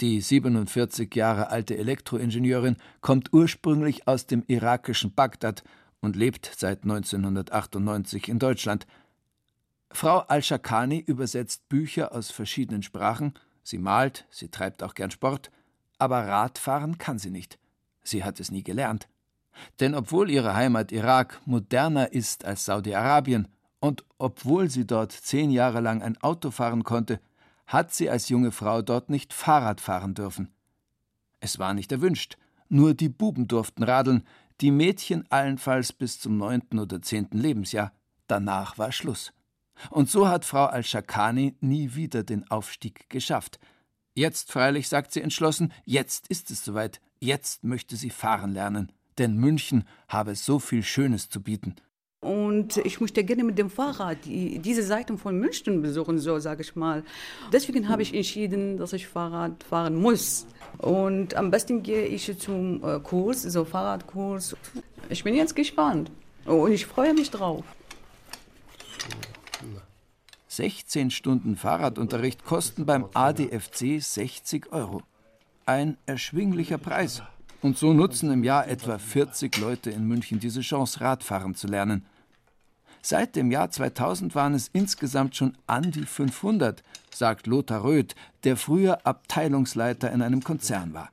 Die 47 Jahre alte Elektroingenieurin kommt ursprünglich aus dem irakischen Bagdad und lebt seit 1998 in Deutschland. Frau al-Shakani übersetzt Bücher aus verschiedenen Sprachen, sie malt, sie treibt auch gern Sport, aber Radfahren kann sie nicht. Sie hat es nie gelernt. Denn obwohl ihre Heimat Irak moderner ist als Saudi-Arabien und obwohl sie dort zehn Jahre lang ein Auto fahren konnte, hat sie als junge Frau dort nicht Fahrrad fahren dürfen. Es war nicht erwünscht, nur die Buben durften radeln, die Mädchen allenfalls bis zum neunten oder zehnten Lebensjahr. Danach war Schluss. Und so hat Frau Al-Shakani nie wieder den Aufstieg geschafft. Jetzt freilich, sagt sie entschlossen, jetzt ist es soweit, jetzt möchte sie fahren lernen, denn München habe so viel Schönes zu bieten. Und ich möchte gerne mit dem Fahrrad die, diese Seiten von München besuchen, so sage ich mal. Deswegen habe ich entschieden, dass ich Fahrrad fahren muss. Und am besten gehe ich zum äh, Kurs, so Fahrradkurs. Ich bin jetzt gespannt und ich freue mich drauf. 16 Stunden Fahrradunterricht kosten beim ADFC 60 Euro. Ein erschwinglicher Preis. Und so nutzen im Jahr etwa 40 Leute in München diese Chance, Radfahren zu lernen. Seit dem Jahr 2000 waren es insgesamt schon an die 500, sagt Lothar Röth, der früher Abteilungsleiter in einem Konzern war.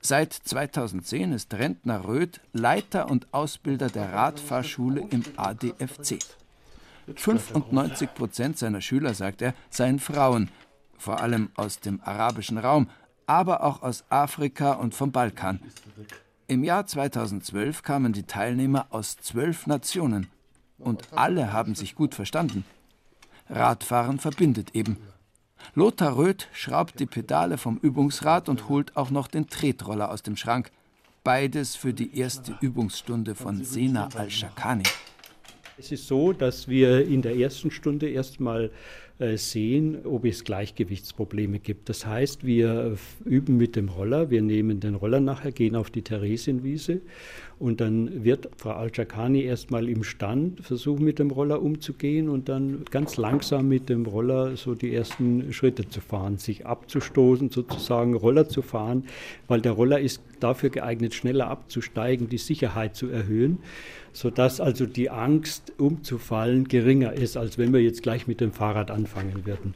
Seit 2010 ist Rentner Röth Leiter und Ausbilder der Radfahrschule im ADFC. 95 Prozent seiner Schüler, sagt er, seien Frauen, vor allem aus dem arabischen Raum, aber auch aus Afrika und vom Balkan. Im Jahr 2012 kamen die Teilnehmer aus zwölf Nationen und alle haben sich gut verstanden. Radfahren verbindet eben. Lothar Röth schraubt die Pedale vom Übungsrad und holt auch noch den Tretroller aus dem Schrank. Beides für die erste Übungsstunde von Sena al-Shakani. Es ist so, dass wir in der ersten Stunde erstmal sehen, ob es Gleichgewichtsprobleme gibt. Das heißt, wir üben mit dem Roller, wir nehmen den Roller nachher, gehen auf die Theresienwiese und dann wird Frau Al-Jakani erstmal im Stand versuchen, mit dem Roller umzugehen und dann ganz langsam mit dem Roller so die ersten Schritte zu fahren, sich abzustoßen, sozusagen Roller zu fahren, weil der Roller ist dafür geeignet, schneller abzusteigen, die Sicherheit zu erhöhen, sodass also die Angst umzufallen geringer ist, als wenn wir jetzt gleich mit dem Fahrrad anfangen würden.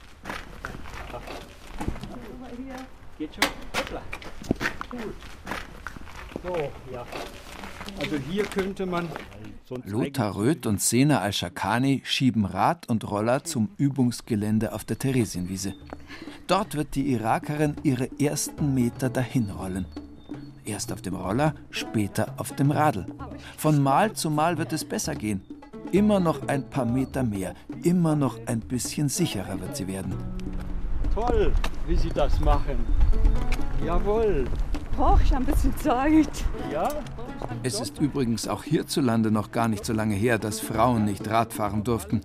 Geht schon? Gut. So, ja. Also hier könnte man. Lothar Röth und Sena Al-Shakani schieben Rad und Roller zum Übungsgelände auf der Theresienwiese. Dort wird die Irakerin ihre ersten Meter dahinrollen. Erst auf dem Roller, später auf dem Radl. Von Mal zu Mal wird es besser gehen. Immer noch ein paar Meter mehr, immer noch ein bisschen sicherer wird sie werden. Toll, wie Sie das machen. Jawohl. Och, ich habe ein bisschen Zeit. Ja? Es ist übrigens auch hierzulande noch gar nicht so lange her, dass Frauen nicht Radfahren durften.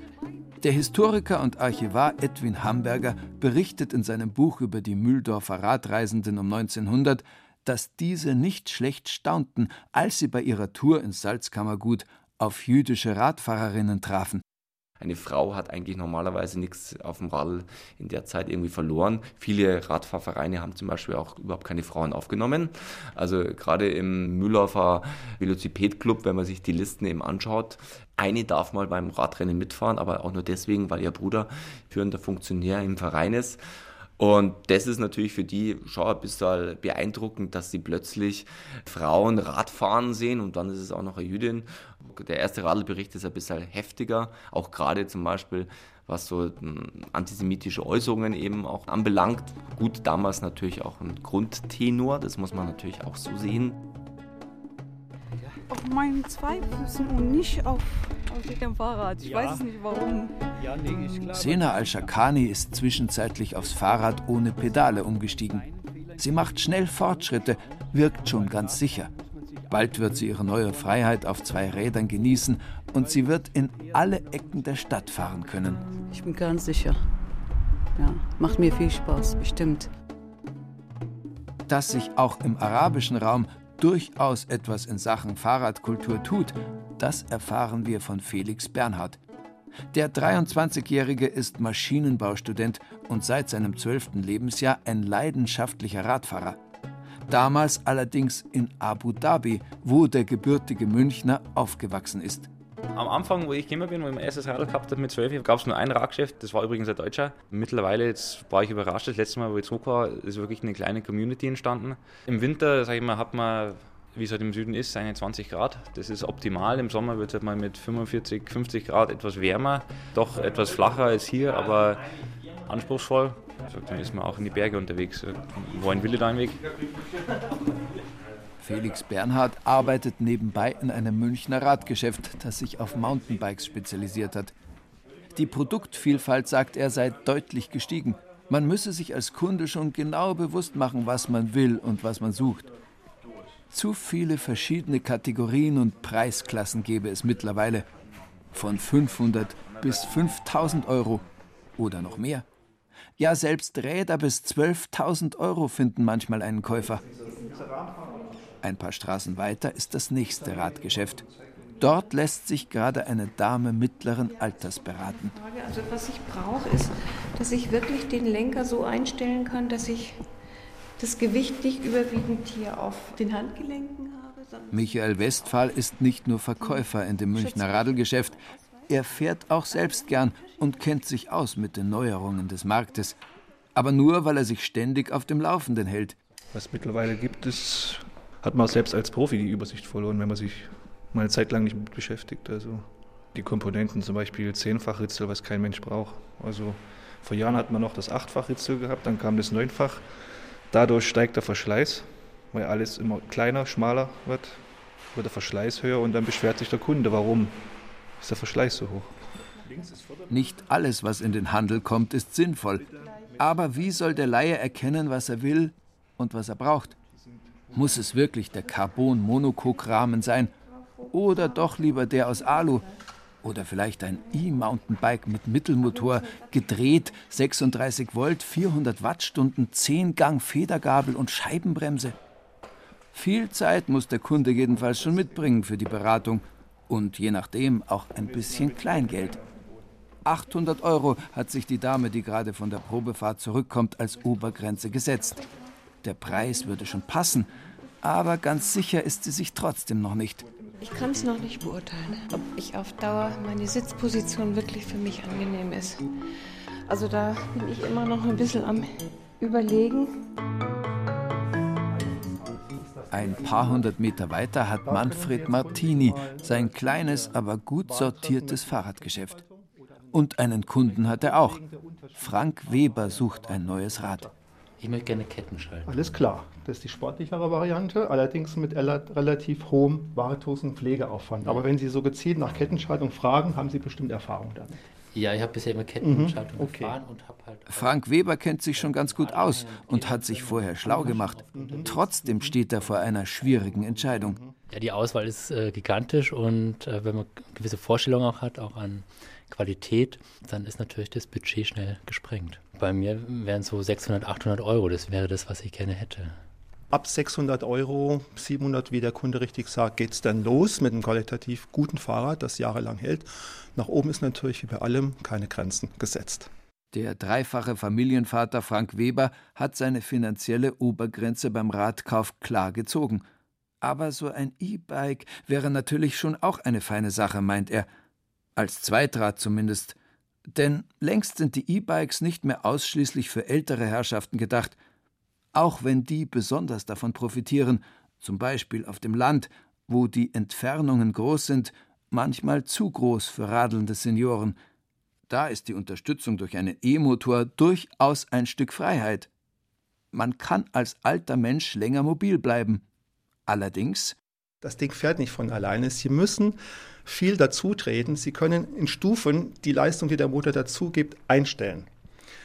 Der Historiker und Archivar Edwin Hamburger berichtet in seinem Buch über die Mühldorfer Radreisenden um 1900, dass diese nicht schlecht staunten, als sie bei ihrer Tour ins Salzkammergut auf jüdische Radfahrerinnen trafen. Eine Frau hat eigentlich normalerweise nichts auf dem Radl in der Zeit irgendwie verloren. Viele Radfahrvereine haben zum Beispiel auch überhaupt keine Frauen aufgenommen. Also gerade im Mühlhofer Velociped-Club, wenn man sich die Listen eben anschaut, eine darf mal beim Radrennen mitfahren, aber auch nur deswegen, weil ihr Bruder führender Funktionär im Verein ist. Und das ist natürlich für die schon ein bisschen beeindruckend, dass sie plötzlich Frauen Radfahren sehen und dann ist es auch noch eine Jüdin. Der erste Radlbericht ist ein bisschen heftiger, auch gerade zum Beispiel was so hm, antisemitische Äußerungen eben auch anbelangt. Gut, damals natürlich auch ein Grundtenor, das muss man natürlich auch so sehen. Auf meinen zwei Füßen und nicht auf, auf dem Fahrrad. Ich ja. weiß es nicht warum. Ja, nee, ist klar. Sena Al-Shakani ist zwischenzeitlich aufs Fahrrad ohne Pedale umgestiegen. Sie macht schnell Fortschritte, wirkt schon ganz sicher. Bald wird sie ihre neue Freiheit auf zwei Rädern genießen und sie wird in alle Ecken der Stadt fahren können. Ich bin ganz sicher. Ja, macht mir viel Spaß, bestimmt. Dass sich auch im arabischen Raum durchaus etwas in Sachen Fahrradkultur tut, das erfahren wir von Felix Bernhard. Der 23-Jährige ist Maschinenbaustudent und seit seinem zwölften Lebensjahr ein leidenschaftlicher Radfahrer. Damals allerdings in Abu Dhabi, wo der gebürtige Münchner aufgewachsen ist. Am Anfang, wo ich gekommen bin, wo ich mein erstes Radl gehabt habe mit 12, gab es nur ein Radgeschäft, das war übrigens ein Deutscher. Mittlerweile jetzt war ich überrascht, das letzte Mal, wo ich zurück war, ist wirklich eine kleine Community entstanden. Im Winter, sage ich mal, hat man, wie es halt im Süden ist, seine 20 Grad. Das ist optimal. Im Sommer wird es halt mal mit 45, 50 Grad etwas wärmer, doch etwas flacher als hier, aber anspruchsvoll. Dann ist man auch in die Berge unterwegs. Wohin will ich da einen Weg? Felix Bernhard arbeitet nebenbei in einem Münchner Radgeschäft, das sich auf Mountainbikes spezialisiert hat. Die Produktvielfalt, sagt er, sei deutlich gestiegen. Man müsse sich als Kunde schon genau bewusst machen, was man will und was man sucht. Zu viele verschiedene Kategorien und Preisklassen gäbe es mittlerweile. Von 500 bis 5000 Euro oder noch mehr. Ja, selbst Räder bis 12.000 Euro finden manchmal einen Käufer. Ein paar Straßen weiter ist das nächste Radgeschäft. Dort lässt sich gerade eine Dame mittleren Alters beraten. Also was ich brauche, ist, dass ich wirklich den Lenker so einstellen kann, dass ich das Gewicht nicht überwiegend hier auf den Handgelenken habe. Michael Westphal ist nicht nur Verkäufer in dem Münchner Radlgeschäft, er fährt auch selbst gern und kennt sich aus mit den Neuerungen des Marktes. Aber nur, weil er sich ständig auf dem Laufenden hält. Was mittlerweile gibt, ist hat man selbst als Profi die Übersicht verloren, wenn man sich mal eine Zeit lang nicht mit beschäftigt. Also die Komponenten, zum Beispiel Zehnfachritzel, was kein Mensch braucht. Also vor Jahren hat man noch das Achtfachritzel gehabt, dann kam das Neunfach. Dadurch steigt der Verschleiß, weil alles immer kleiner, schmaler wird, wird der Verschleiß höher und dann beschwert sich der Kunde, warum ist der Verschleiß so hoch. Nicht alles, was in den Handel kommt, ist sinnvoll. Aber wie soll der Laie erkennen, was er will und was er braucht? Muss es wirklich der Carbon-Monocoque-Rahmen sein? Oder doch lieber der aus Alu? Oder vielleicht ein E-Mountainbike mit Mittelmotor, gedreht, 36 Volt, 400 Wattstunden, 10 Gang Federgabel und Scheibenbremse? Viel Zeit muss der Kunde jedenfalls schon mitbringen für die Beratung und je nachdem auch ein bisschen Kleingeld. 800 Euro hat sich die Dame, die gerade von der Probefahrt zurückkommt, als Obergrenze gesetzt. Der Preis würde schon passen, aber ganz sicher ist sie sich trotzdem noch nicht. Ich kann es noch nicht beurteilen, ob ich auf Dauer meine Sitzposition wirklich für mich angenehm ist. Also da bin ich immer noch ein bisschen am Überlegen. Ein paar hundert Meter weiter hat Manfred Martini sein kleines, aber gut sortiertes Fahrradgeschäft. Und einen Kunden hat er auch. Frank Weber sucht ein neues Rad. Ich möchte gerne Ketten schalten. Alles klar. Das ist die sportlichere Variante, allerdings mit relativ hohem Wartungs- und Pflegeaufwand. Aber wenn Sie so gezielt nach Kettenschaltung fragen, haben Sie bestimmt Erfahrung damit. Ja, ich habe bisher immer Kettenschaltung mhm, okay. gefahren und habe halt. Frank Weber kennt sich schon ganz gut aus und hat sich vorher schlau gemacht. Trotzdem steht er vor einer schwierigen Entscheidung. Ja, die Auswahl ist äh, gigantisch und äh, wenn man gewisse Vorstellungen auch hat, auch an Qualität, dann ist natürlich das Budget schnell gesprengt. Bei mir wären es so 600, 800 Euro. Das wäre das, was ich gerne hätte. Ab 600 Euro, 700, wie der Kunde richtig sagt, geht es dann los mit einem qualitativ guten Fahrrad, das jahrelang hält. Nach oben ist natürlich wie bei allem keine Grenzen gesetzt. Der dreifache Familienvater Frank Weber hat seine finanzielle Obergrenze beim Radkauf klar gezogen. Aber so ein E-Bike wäre natürlich schon auch eine feine Sache, meint er. Als Zweitrad zumindest. Denn längst sind die E-Bikes nicht mehr ausschließlich für ältere Herrschaften gedacht, auch wenn die besonders davon profitieren, zum Beispiel auf dem Land, wo die Entfernungen groß sind, manchmal zu groß für radelnde Senioren. Da ist die Unterstützung durch einen E-Motor durchaus ein Stück Freiheit. Man kann als alter Mensch länger mobil bleiben. Allerdings das Ding fährt nicht von alleine. Sie müssen viel dazutreten. Sie können in Stufen die Leistung, die der Motor dazu gibt, einstellen.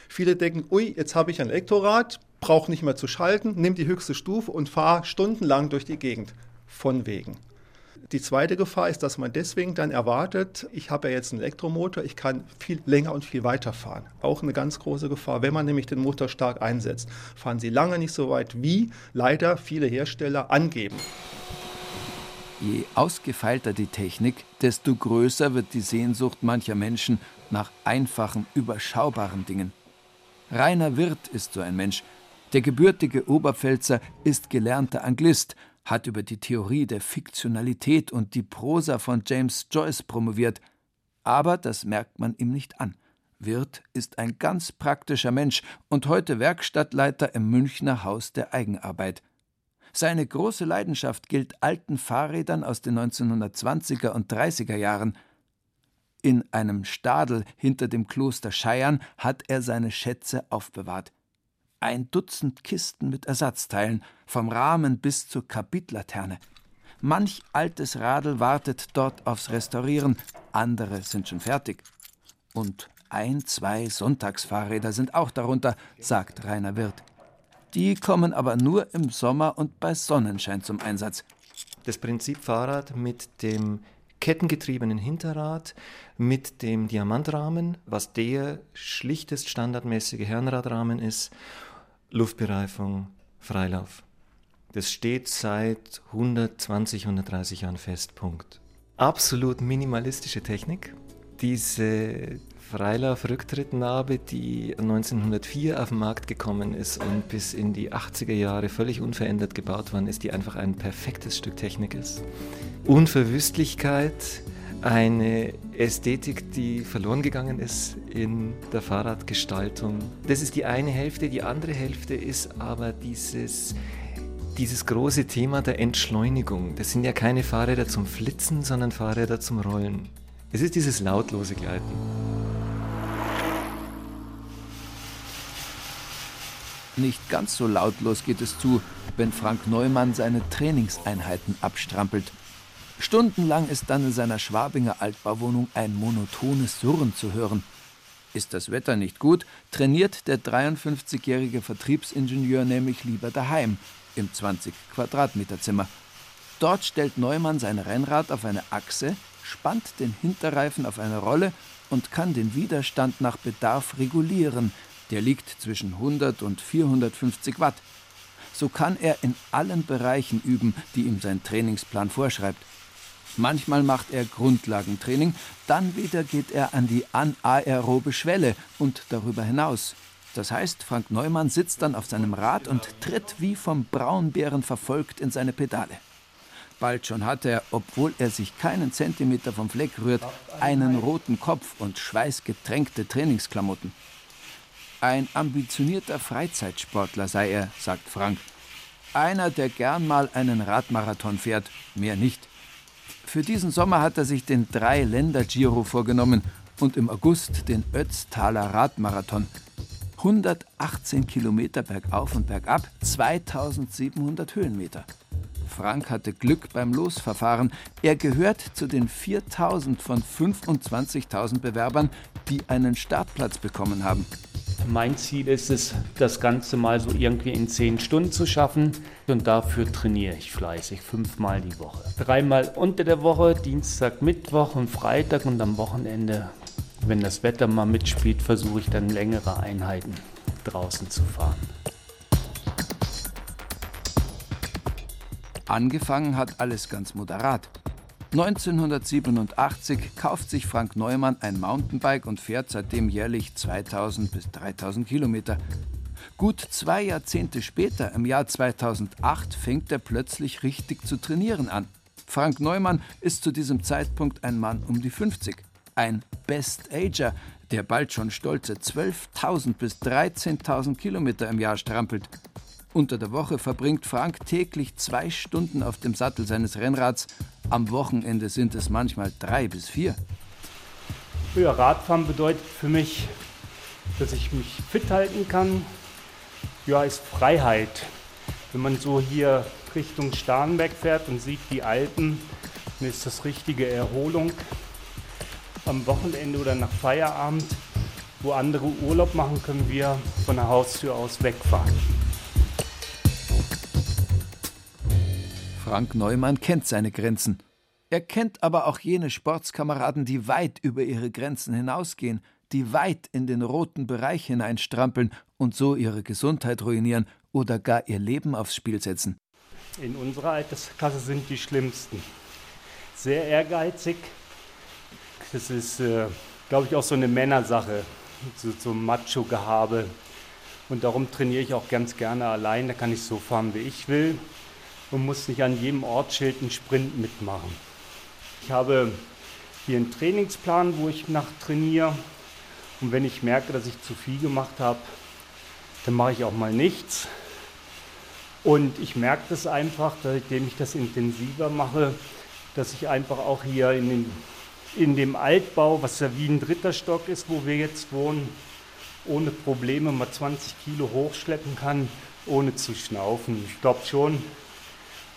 Viele denken, ui, jetzt habe ich ein Elektrorad, brauche nicht mehr zu schalten, nimm die höchste Stufe und fahre stundenlang durch die Gegend. Von wegen. Die zweite Gefahr ist, dass man deswegen dann erwartet, ich habe ja jetzt einen Elektromotor, ich kann viel länger und viel weiter fahren. Auch eine ganz große Gefahr. Wenn man nämlich den Motor stark einsetzt, fahren Sie lange nicht so weit, wie leider viele Hersteller angeben. Je ausgefeilter die Technik, desto größer wird die Sehnsucht mancher Menschen nach einfachen, überschaubaren Dingen. Rainer Wirth ist so ein Mensch. Der gebürtige Oberpfälzer ist gelernter Anglist, hat über die Theorie der Fiktionalität und die Prosa von James Joyce promoviert. Aber das merkt man ihm nicht an. Wirth ist ein ganz praktischer Mensch und heute Werkstattleiter im Münchner Haus der Eigenarbeit. Seine große Leidenschaft gilt alten Fahrrädern aus den 1920er und 30er Jahren. In einem Stadel hinter dem Kloster Scheiern hat er seine Schätze aufbewahrt. Ein Dutzend Kisten mit Ersatzteilen, vom Rahmen bis zur Kapitlaterne. Manch altes Radl wartet dort aufs Restaurieren, andere sind schon fertig. Und ein, zwei Sonntagsfahrräder sind auch darunter, sagt Rainer Wirth. Die kommen aber nur im Sommer und bei Sonnenschein zum Einsatz. Das Prinzip Fahrrad mit dem kettengetriebenen Hinterrad, mit dem Diamantrahmen, was der schlichtest standardmäßige Herrenradrahmen ist, Luftbereifung, Freilauf. Das steht seit 120, 130 Jahren fest. Punkt. Absolut minimalistische Technik. Diese Freilauf-Rücktrittnarbe, die 1904 auf den Markt gekommen ist und bis in die 80er Jahre völlig unverändert gebaut worden ist, die einfach ein perfektes Stück Technik ist. Unverwüstlichkeit, eine Ästhetik, die verloren gegangen ist in der Fahrradgestaltung. Das ist die eine Hälfte. Die andere Hälfte ist aber dieses, dieses große Thema der Entschleunigung. Das sind ja keine Fahrräder zum Flitzen, sondern Fahrräder zum Rollen. Es ist dieses lautlose Gleiten. Nicht ganz so lautlos geht es zu, wenn Frank Neumann seine Trainingseinheiten abstrampelt. Stundenlang ist dann in seiner Schwabinger Altbauwohnung ein monotones Surren zu hören. Ist das Wetter nicht gut, trainiert der 53-jährige Vertriebsingenieur nämlich lieber daheim, im 20 Quadratmeter Zimmer. Dort stellt Neumann sein Rennrad auf eine Achse, spannt den Hinterreifen auf eine Rolle und kann den Widerstand nach Bedarf regulieren, der liegt zwischen 100 und 450 Watt. So kann er in allen Bereichen üben, die ihm sein Trainingsplan vorschreibt. Manchmal macht er Grundlagentraining, dann wieder geht er an die anaerobe Schwelle und darüber hinaus. Das heißt, Frank Neumann sitzt dann auf seinem Rad und tritt wie vom Braunbären verfolgt in seine Pedale. Bald schon hat er, obwohl er sich keinen Zentimeter vom Fleck rührt, einen roten Kopf und schweißgetränkte Trainingsklamotten. Ein ambitionierter Freizeitsportler sei er, sagt Frank. Einer, der gern mal einen Radmarathon fährt, mehr nicht. Für diesen Sommer hat er sich den Drei-Länder-Giro vorgenommen und im August den Ötztaler Radmarathon. 118 Kilometer bergauf und bergab, 2700 Höhenmeter. Frank hatte Glück beim Losverfahren. Er gehört zu den 4000 von 25.000 Bewerbern, die einen Startplatz bekommen haben. Mein Ziel ist es, das Ganze mal so irgendwie in zehn Stunden zu schaffen. Und dafür trainiere ich fleißig, fünfmal die Woche. Dreimal unter der Woche, Dienstag, Mittwoch und Freitag und am Wochenende, wenn das Wetter mal mitspielt, versuche ich dann längere Einheiten draußen zu fahren. Angefangen hat alles ganz moderat. 1987 kauft sich Frank Neumann ein Mountainbike und fährt seitdem jährlich 2000 bis 3000 Kilometer. Gut zwei Jahrzehnte später, im Jahr 2008, fängt er plötzlich richtig zu trainieren an. Frank Neumann ist zu diesem Zeitpunkt ein Mann um die 50. Ein Best-Ager, der bald schon stolze 12.000 bis 13.000 Kilometer im Jahr strampelt. Unter der Woche verbringt Frank täglich zwei Stunden auf dem Sattel seines Rennrads. Am Wochenende sind es manchmal drei bis vier. Ja, Radfahren bedeutet für mich, dass ich mich fit halten kann. Ja, ist Freiheit. Wenn man so hier Richtung Starnberg fährt und sieht die Alpen, dann ist das richtige Erholung. Am Wochenende oder nach Feierabend, wo andere Urlaub machen, können wir von der Haustür aus wegfahren. Frank Neumann kennt seine Grenzen. Er kennt aber auch jene Sportskameraden, die weit über ihre Grenzen hinausgehen, die weit in den roten Bereich hineinstrampeln und so ihre Gesundheit ruinieren oder gar ihr Leben aufs Spiel setzen. In unserer Altersklasse sind die schlimmsten. sehr ehrgeizig. Das ist, äh, glaube ich, auch so eine Männersache, so, so Macho-Gehabe. Und darum trainiere ich auch ganz gerne allein. Da kann ich so fahren, wie ich will und muss nicht an jedem Ortsschild einen Sprint mitmachen. Ich habe hier einen Trainingsplan, wo ich nach trainiere. Und wenn ich merke, dass ich zu viel gemacht habe, dann mache ich auch mal nichts. Und ich merke das einfach, indem ich das intensiver mache, dass ich einfach auch hier in, den, in dem Altbau, was ja wie ein dritter Stock ist, wo wir jetzt wohnen, ohne Probleme mal 20 Kilo hochschleppen kann, ohne zu schnaufen. Ich glaube schon,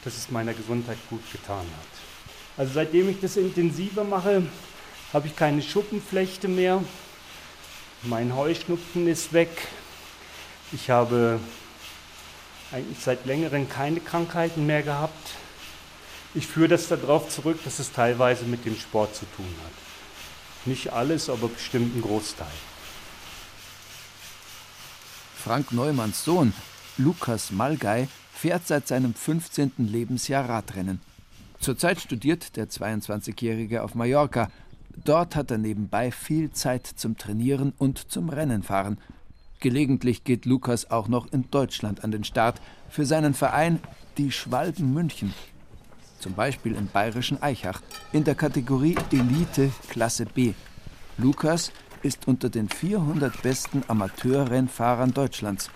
dass es meiner Gesundheit gut getan hat. Also seitdem ich das intensiver mache, habe ich keine Schuppenflechte mehr. Mein Heuschnupfen ist weg. Ich habe eigentlich seit längerem keine Krankheiten mehr gehabt. Ich führe das darauf zurück, dass es teilweise mit dem Sport zu tun hat. Nicht alles, aber bestimmt ein Großteil. Frank Neumanns Sohn, Lukas Malgei, fährt seit seinem 15. Lebensjahr Radrennen. Zurzeit studiert der 22-Jährige auf Mallorca. Dort hat er nebenbei viel Zeit zum Trainieren und zum Rennenfahren. Gelegentlich geht Lukas auch noch in Deutschland an den Start für seinen Verein die Schwalben München. Zum Beispiel im bayerischen Eichach in der Kategorie Elite Klasse B. Lukas ist unter den 400 besten Amateurrennfahrern Deutschlands.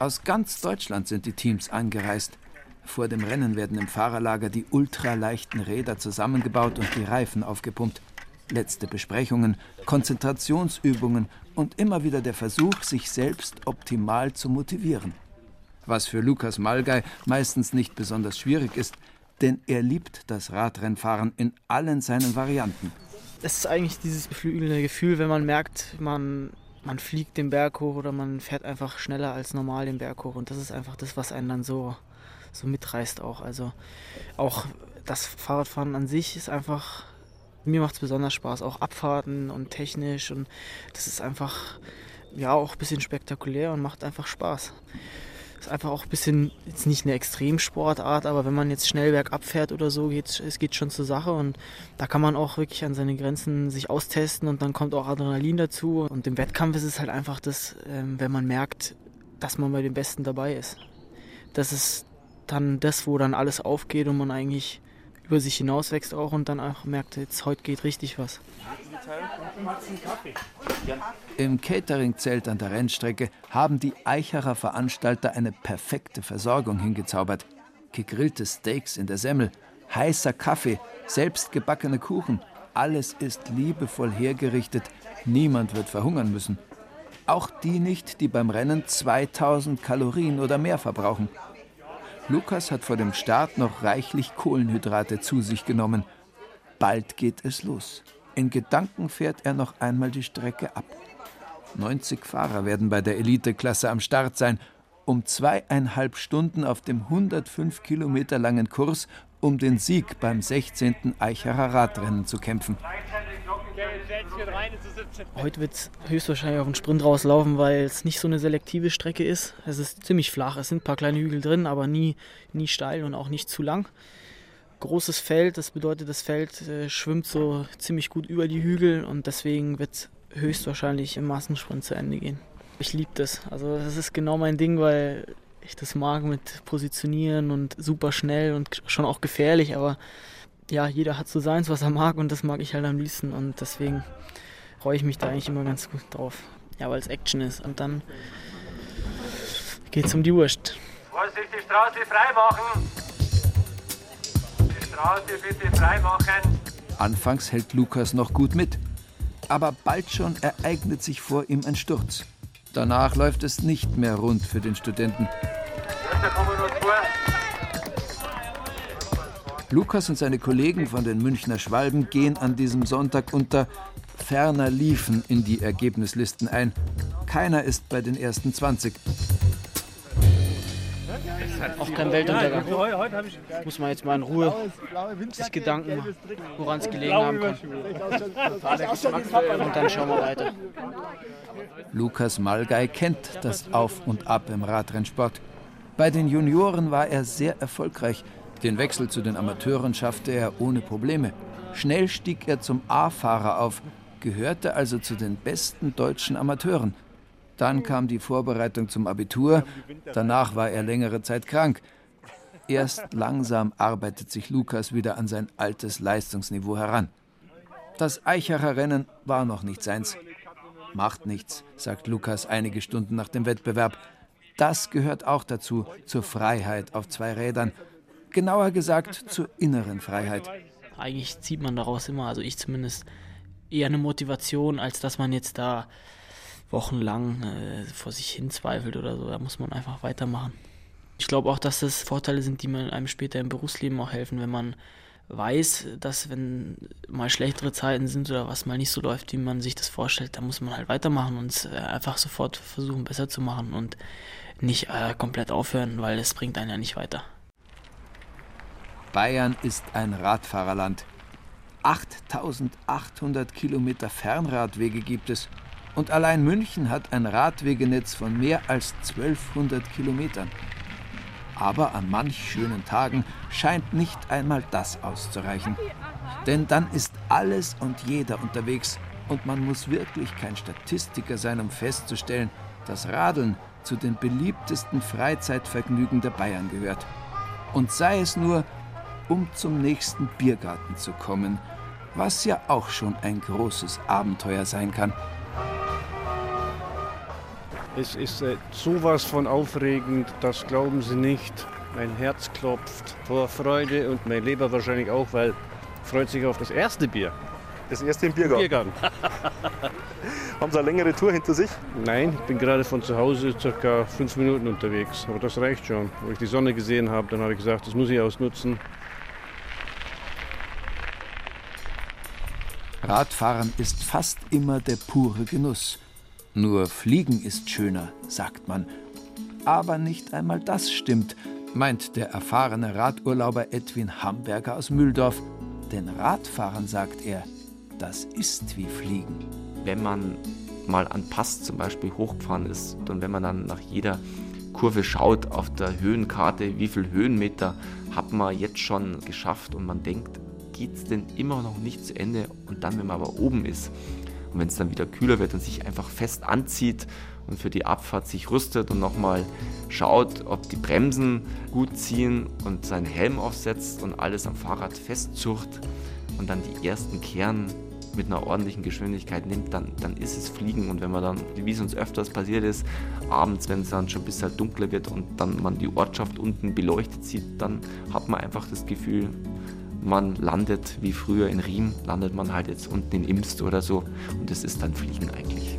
Aus ganz Deutschland sind die Teams angereist. Vor dem Rennen werden im Fahrerlager die ultraleichten Räder zusammengebaut und die Reifen aufgepumpt. Letzte Besprechungen, Konzentrationsübungen und immer wieder der Versuch, sich selbst optimal zu motivieren. Was für Lukas Malgei meistens nicht besonders schwierig ist, denn er liebt das Radrennfahren in allen seinen Varianten. Es ist eigentlich dieses beflügelnde Gefühl, wenn man merkt, man man fliegt den Berg hoch oder man fährt einfach schneller als normal den Berg hoch. Und das ist einfach das, was einen dann so, so mitreißt auch. Also auch das Fahrradfahren an sich ist einfach, mir macht es besonders Spaß. Auch Abfahrten und technisch und das ist einfach, ja, auch ein bisschen spektakulär und macht einfach Spaß. Ist einfach auch ein bisschen, jetzt nicht eine Extremsportart, aber wenn man jetzt schnell bergab fährt oder so, geht, es geht schon zur Sache und da kann man auch wirklich an seine Grenzen sich austesten und dann kommt auch Adrenalin dazu. Und im Wettkampf ist es halt einfach das, ähm, wenn man merkt, dass man bei den Besten dabei ist. Das ist dann das, wo dann alles aufgeht und man eigentlich über sich hinauswächst auch und dann auch merkt, jetzt heute geht richtig was. Im Catering-Zelt an der Rennstrecke haben die Eicherer Veranstalter eine perfekte Versorgung hingezaubert. Gegrillte Steaks in der Semmel, heißer Kaffee, selbstgebackene Kuchen. Alles ist liebevoll hergerichtet. Niemand wird verhungern müssen. Auch die nicht, die beim Rennen 2000 Kalorien oder mehr verbrauchen. Lukas hat vor dem Start noch reichlich Kohlenhydrate zu sich genommen. Bald geht es los. In Gedanken fährt er noch einmal die Strecke ab. 90 Fahrer werden bei der Eliteklasse am Start sein, um zweieinhalb Stunden auf dem 105 Kilometer langen Kurs um den Sieg beim 16. Eicherer Radrennen zu kämpfen. Heute wird es höchstwahrscheinlich auf den Sprint rauslaufen, weil es nicht so eine selektive Strecke ist. Es ist ziemlich flach, es sind ein paar kleine Hügel drin, aber nie, nie steil und auch nicht zu lang großes Feld. Das bedeutet, das Feld äh, schwimmt so ziemlich gut über die Hügel und deswegen wird es höchstwahrscheinlich im Massensprint zu Ende gehen. Ich liebe das. Also das ist genau mein Ding, weil ich das mag mit Positionieren und super schnell und schon auch gefährlich, aber ja, jeder hat so seins, was er mag und das mag ich halt am liebsten und deswegen freue ich mich da eigentlich immer ganz gut drauf. Ja, weil es Action ist und dann geht es um die Wurst. Vorsicht, die Straße frei machen! Straße bitte freimachen. Anfangs hält Lukas noch gut mit. Aber bald schon ereignet sich vor ihm ein Sturz. Danach läuft es nicht mehr rund für den Studenten. Lukas und seine Kollegen von den Münchner Schwalben gehen an diesem Sonntag unter ferner Liefen in die Ergebnislisten ein. Keiner ist bei den ersten 20 auch kein Weltuntergang. Muss man jetzt mal in Ruhe sich Gedanken machen, woran es gelegen haben kann. Und dann schauen wir weiter. Lukas Malgei kennt das Auf und Ab im Radrennsport. Bei den Junioren war er sehr erfolgreich. Den Wechsel zu den Amateuren schaffte er ohne Probleme. Schnell stieg er zum A-Fahrer auf, gehörte also zu den besten deutschen Amateuren. Dann kam die Vorbereitung zum Abitur, danach war er längere Zeit krank. Erst langsam arbeitet sich Lukas wieder an sein altes Leistungsniveau heran. Das Eichacher Rennen war noch nicht seins. Macht nichts, sagt Lukas einige Stunden nach dem Wettbewerb. Das gehört auch dazu, zur Freiheit auf zwei Rädern. Genauer gesagt, zur inneren Freiheit. Eigentlich zieht man daraus immer, also ich zumindest, eher eine Motivation, als dass man jetzt da wochenlang äh, vor sich hin zweifelt oder so. Da muss man einfach weitermachen. Ich glaube auch, dass das Vorteile sind, die man einem später im Berufsleben auch helfen, wenn man weiß, dass wenn mal schlechtere Zeiten sind oder was mal nicht so läuft, wie man sich das vorstellt, dann muss man halt weitermachen und es äh, einfach sofort versuchen, besser zu machen und nicht äh, komplett aufhören, weil es bringt einen ja nicht weiter. Bayern ist ein Radfahrerland. 8800 Kilometer Fernradwege gibt es und allein München hat ein Radwegenetz von mehr als 1200 Kilometern. Aber an manch schönen Tagen scheint nicht einmal das auszureichen. Denn dann ist alles und jeder unterwegs und man muss wirklich kein Statistiker sein, um festzustellen, dass Radeln zu den beliebtesten Freizeitvergnügen der Bayern gehört. Und sei es nur, um zum nächsten Biergarten zu kommen, was ja auch schon ein großes Abenteuer sein kann. Es ist äh, sowas von aufregend, das glauben Sie nicht. Mein Herz klopft vor Freude und mein Leber wahrscheinlich auch, weil freut sich auf das erste Bier. Das erste im Biergarten? Biergarten. Haben Sie eine längere Tour hinter sich? Nein, ich bin gerade von zu Hause circa fünf Minuten unterwegs. Aber das reicht schon. Wo ich die Sonne gesehen habe, dann habe ich gesagt, das muss ich ausnutzen. Radfahren ist fast immer der pure Genuss. Nur Fliegen ist schöner, sagt man. Aber nicht einmal das stimmt, meint der erfahrene Radurlauber Edwin Hamburger aus Mühldorf. Denn Radfahren, sagt er, das ist wie Fliegen. Wenn man mal an Pass zum Beispiel hochgefahren ist und wenn man dann nach jeder Kurve schaut auf der Höhenkarte, wie viel Höhenmeter hat man jetzt schon geschafft und man denkt, geht es denn immer noch nicht zu Ende und dann, wenn man aber oben ist, und wenn es dann wieder kühler wird und sich einfach fest anzieht und für die Abfahrt sich rüstet und nochmal schaut, ob die Bremsen gut ziehen und seinen Helm aufsetzt und alles am Fahrrad festzurrt und dann die ersten Kehren mit einer ordentlichen Geschwindigkeit nimmt, dann, dann ist es Fliegen. Und wenn man dann, wie es uns öfters passiert ist, abends, wenn es dann schon ein bisschen dunkler wird und dann man die Ortschaft unten beleuchtet sieht, dann hat man einfach das Gefühl, man landet wie früher in Riem, landet man halt jetzt unten in Imst oder so und das ist dann Fliegen eigentlich.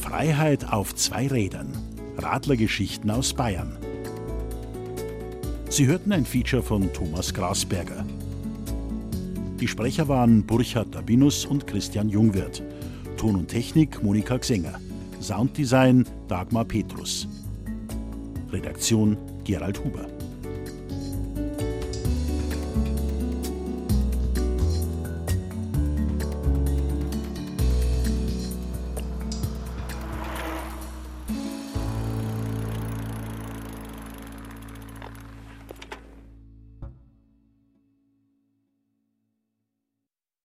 Freiheit auf zwei Rädern. Radlergeschichten aus Bayern. Sie hörten ein Feature von Thomas Grasberger. Die Sprecher waren Burchard Dabinus und Christian Jungwirth. Ton und Technik Monika Xenger. Sounddesign Dagmar Petrus. Redaktion Gerald Huber.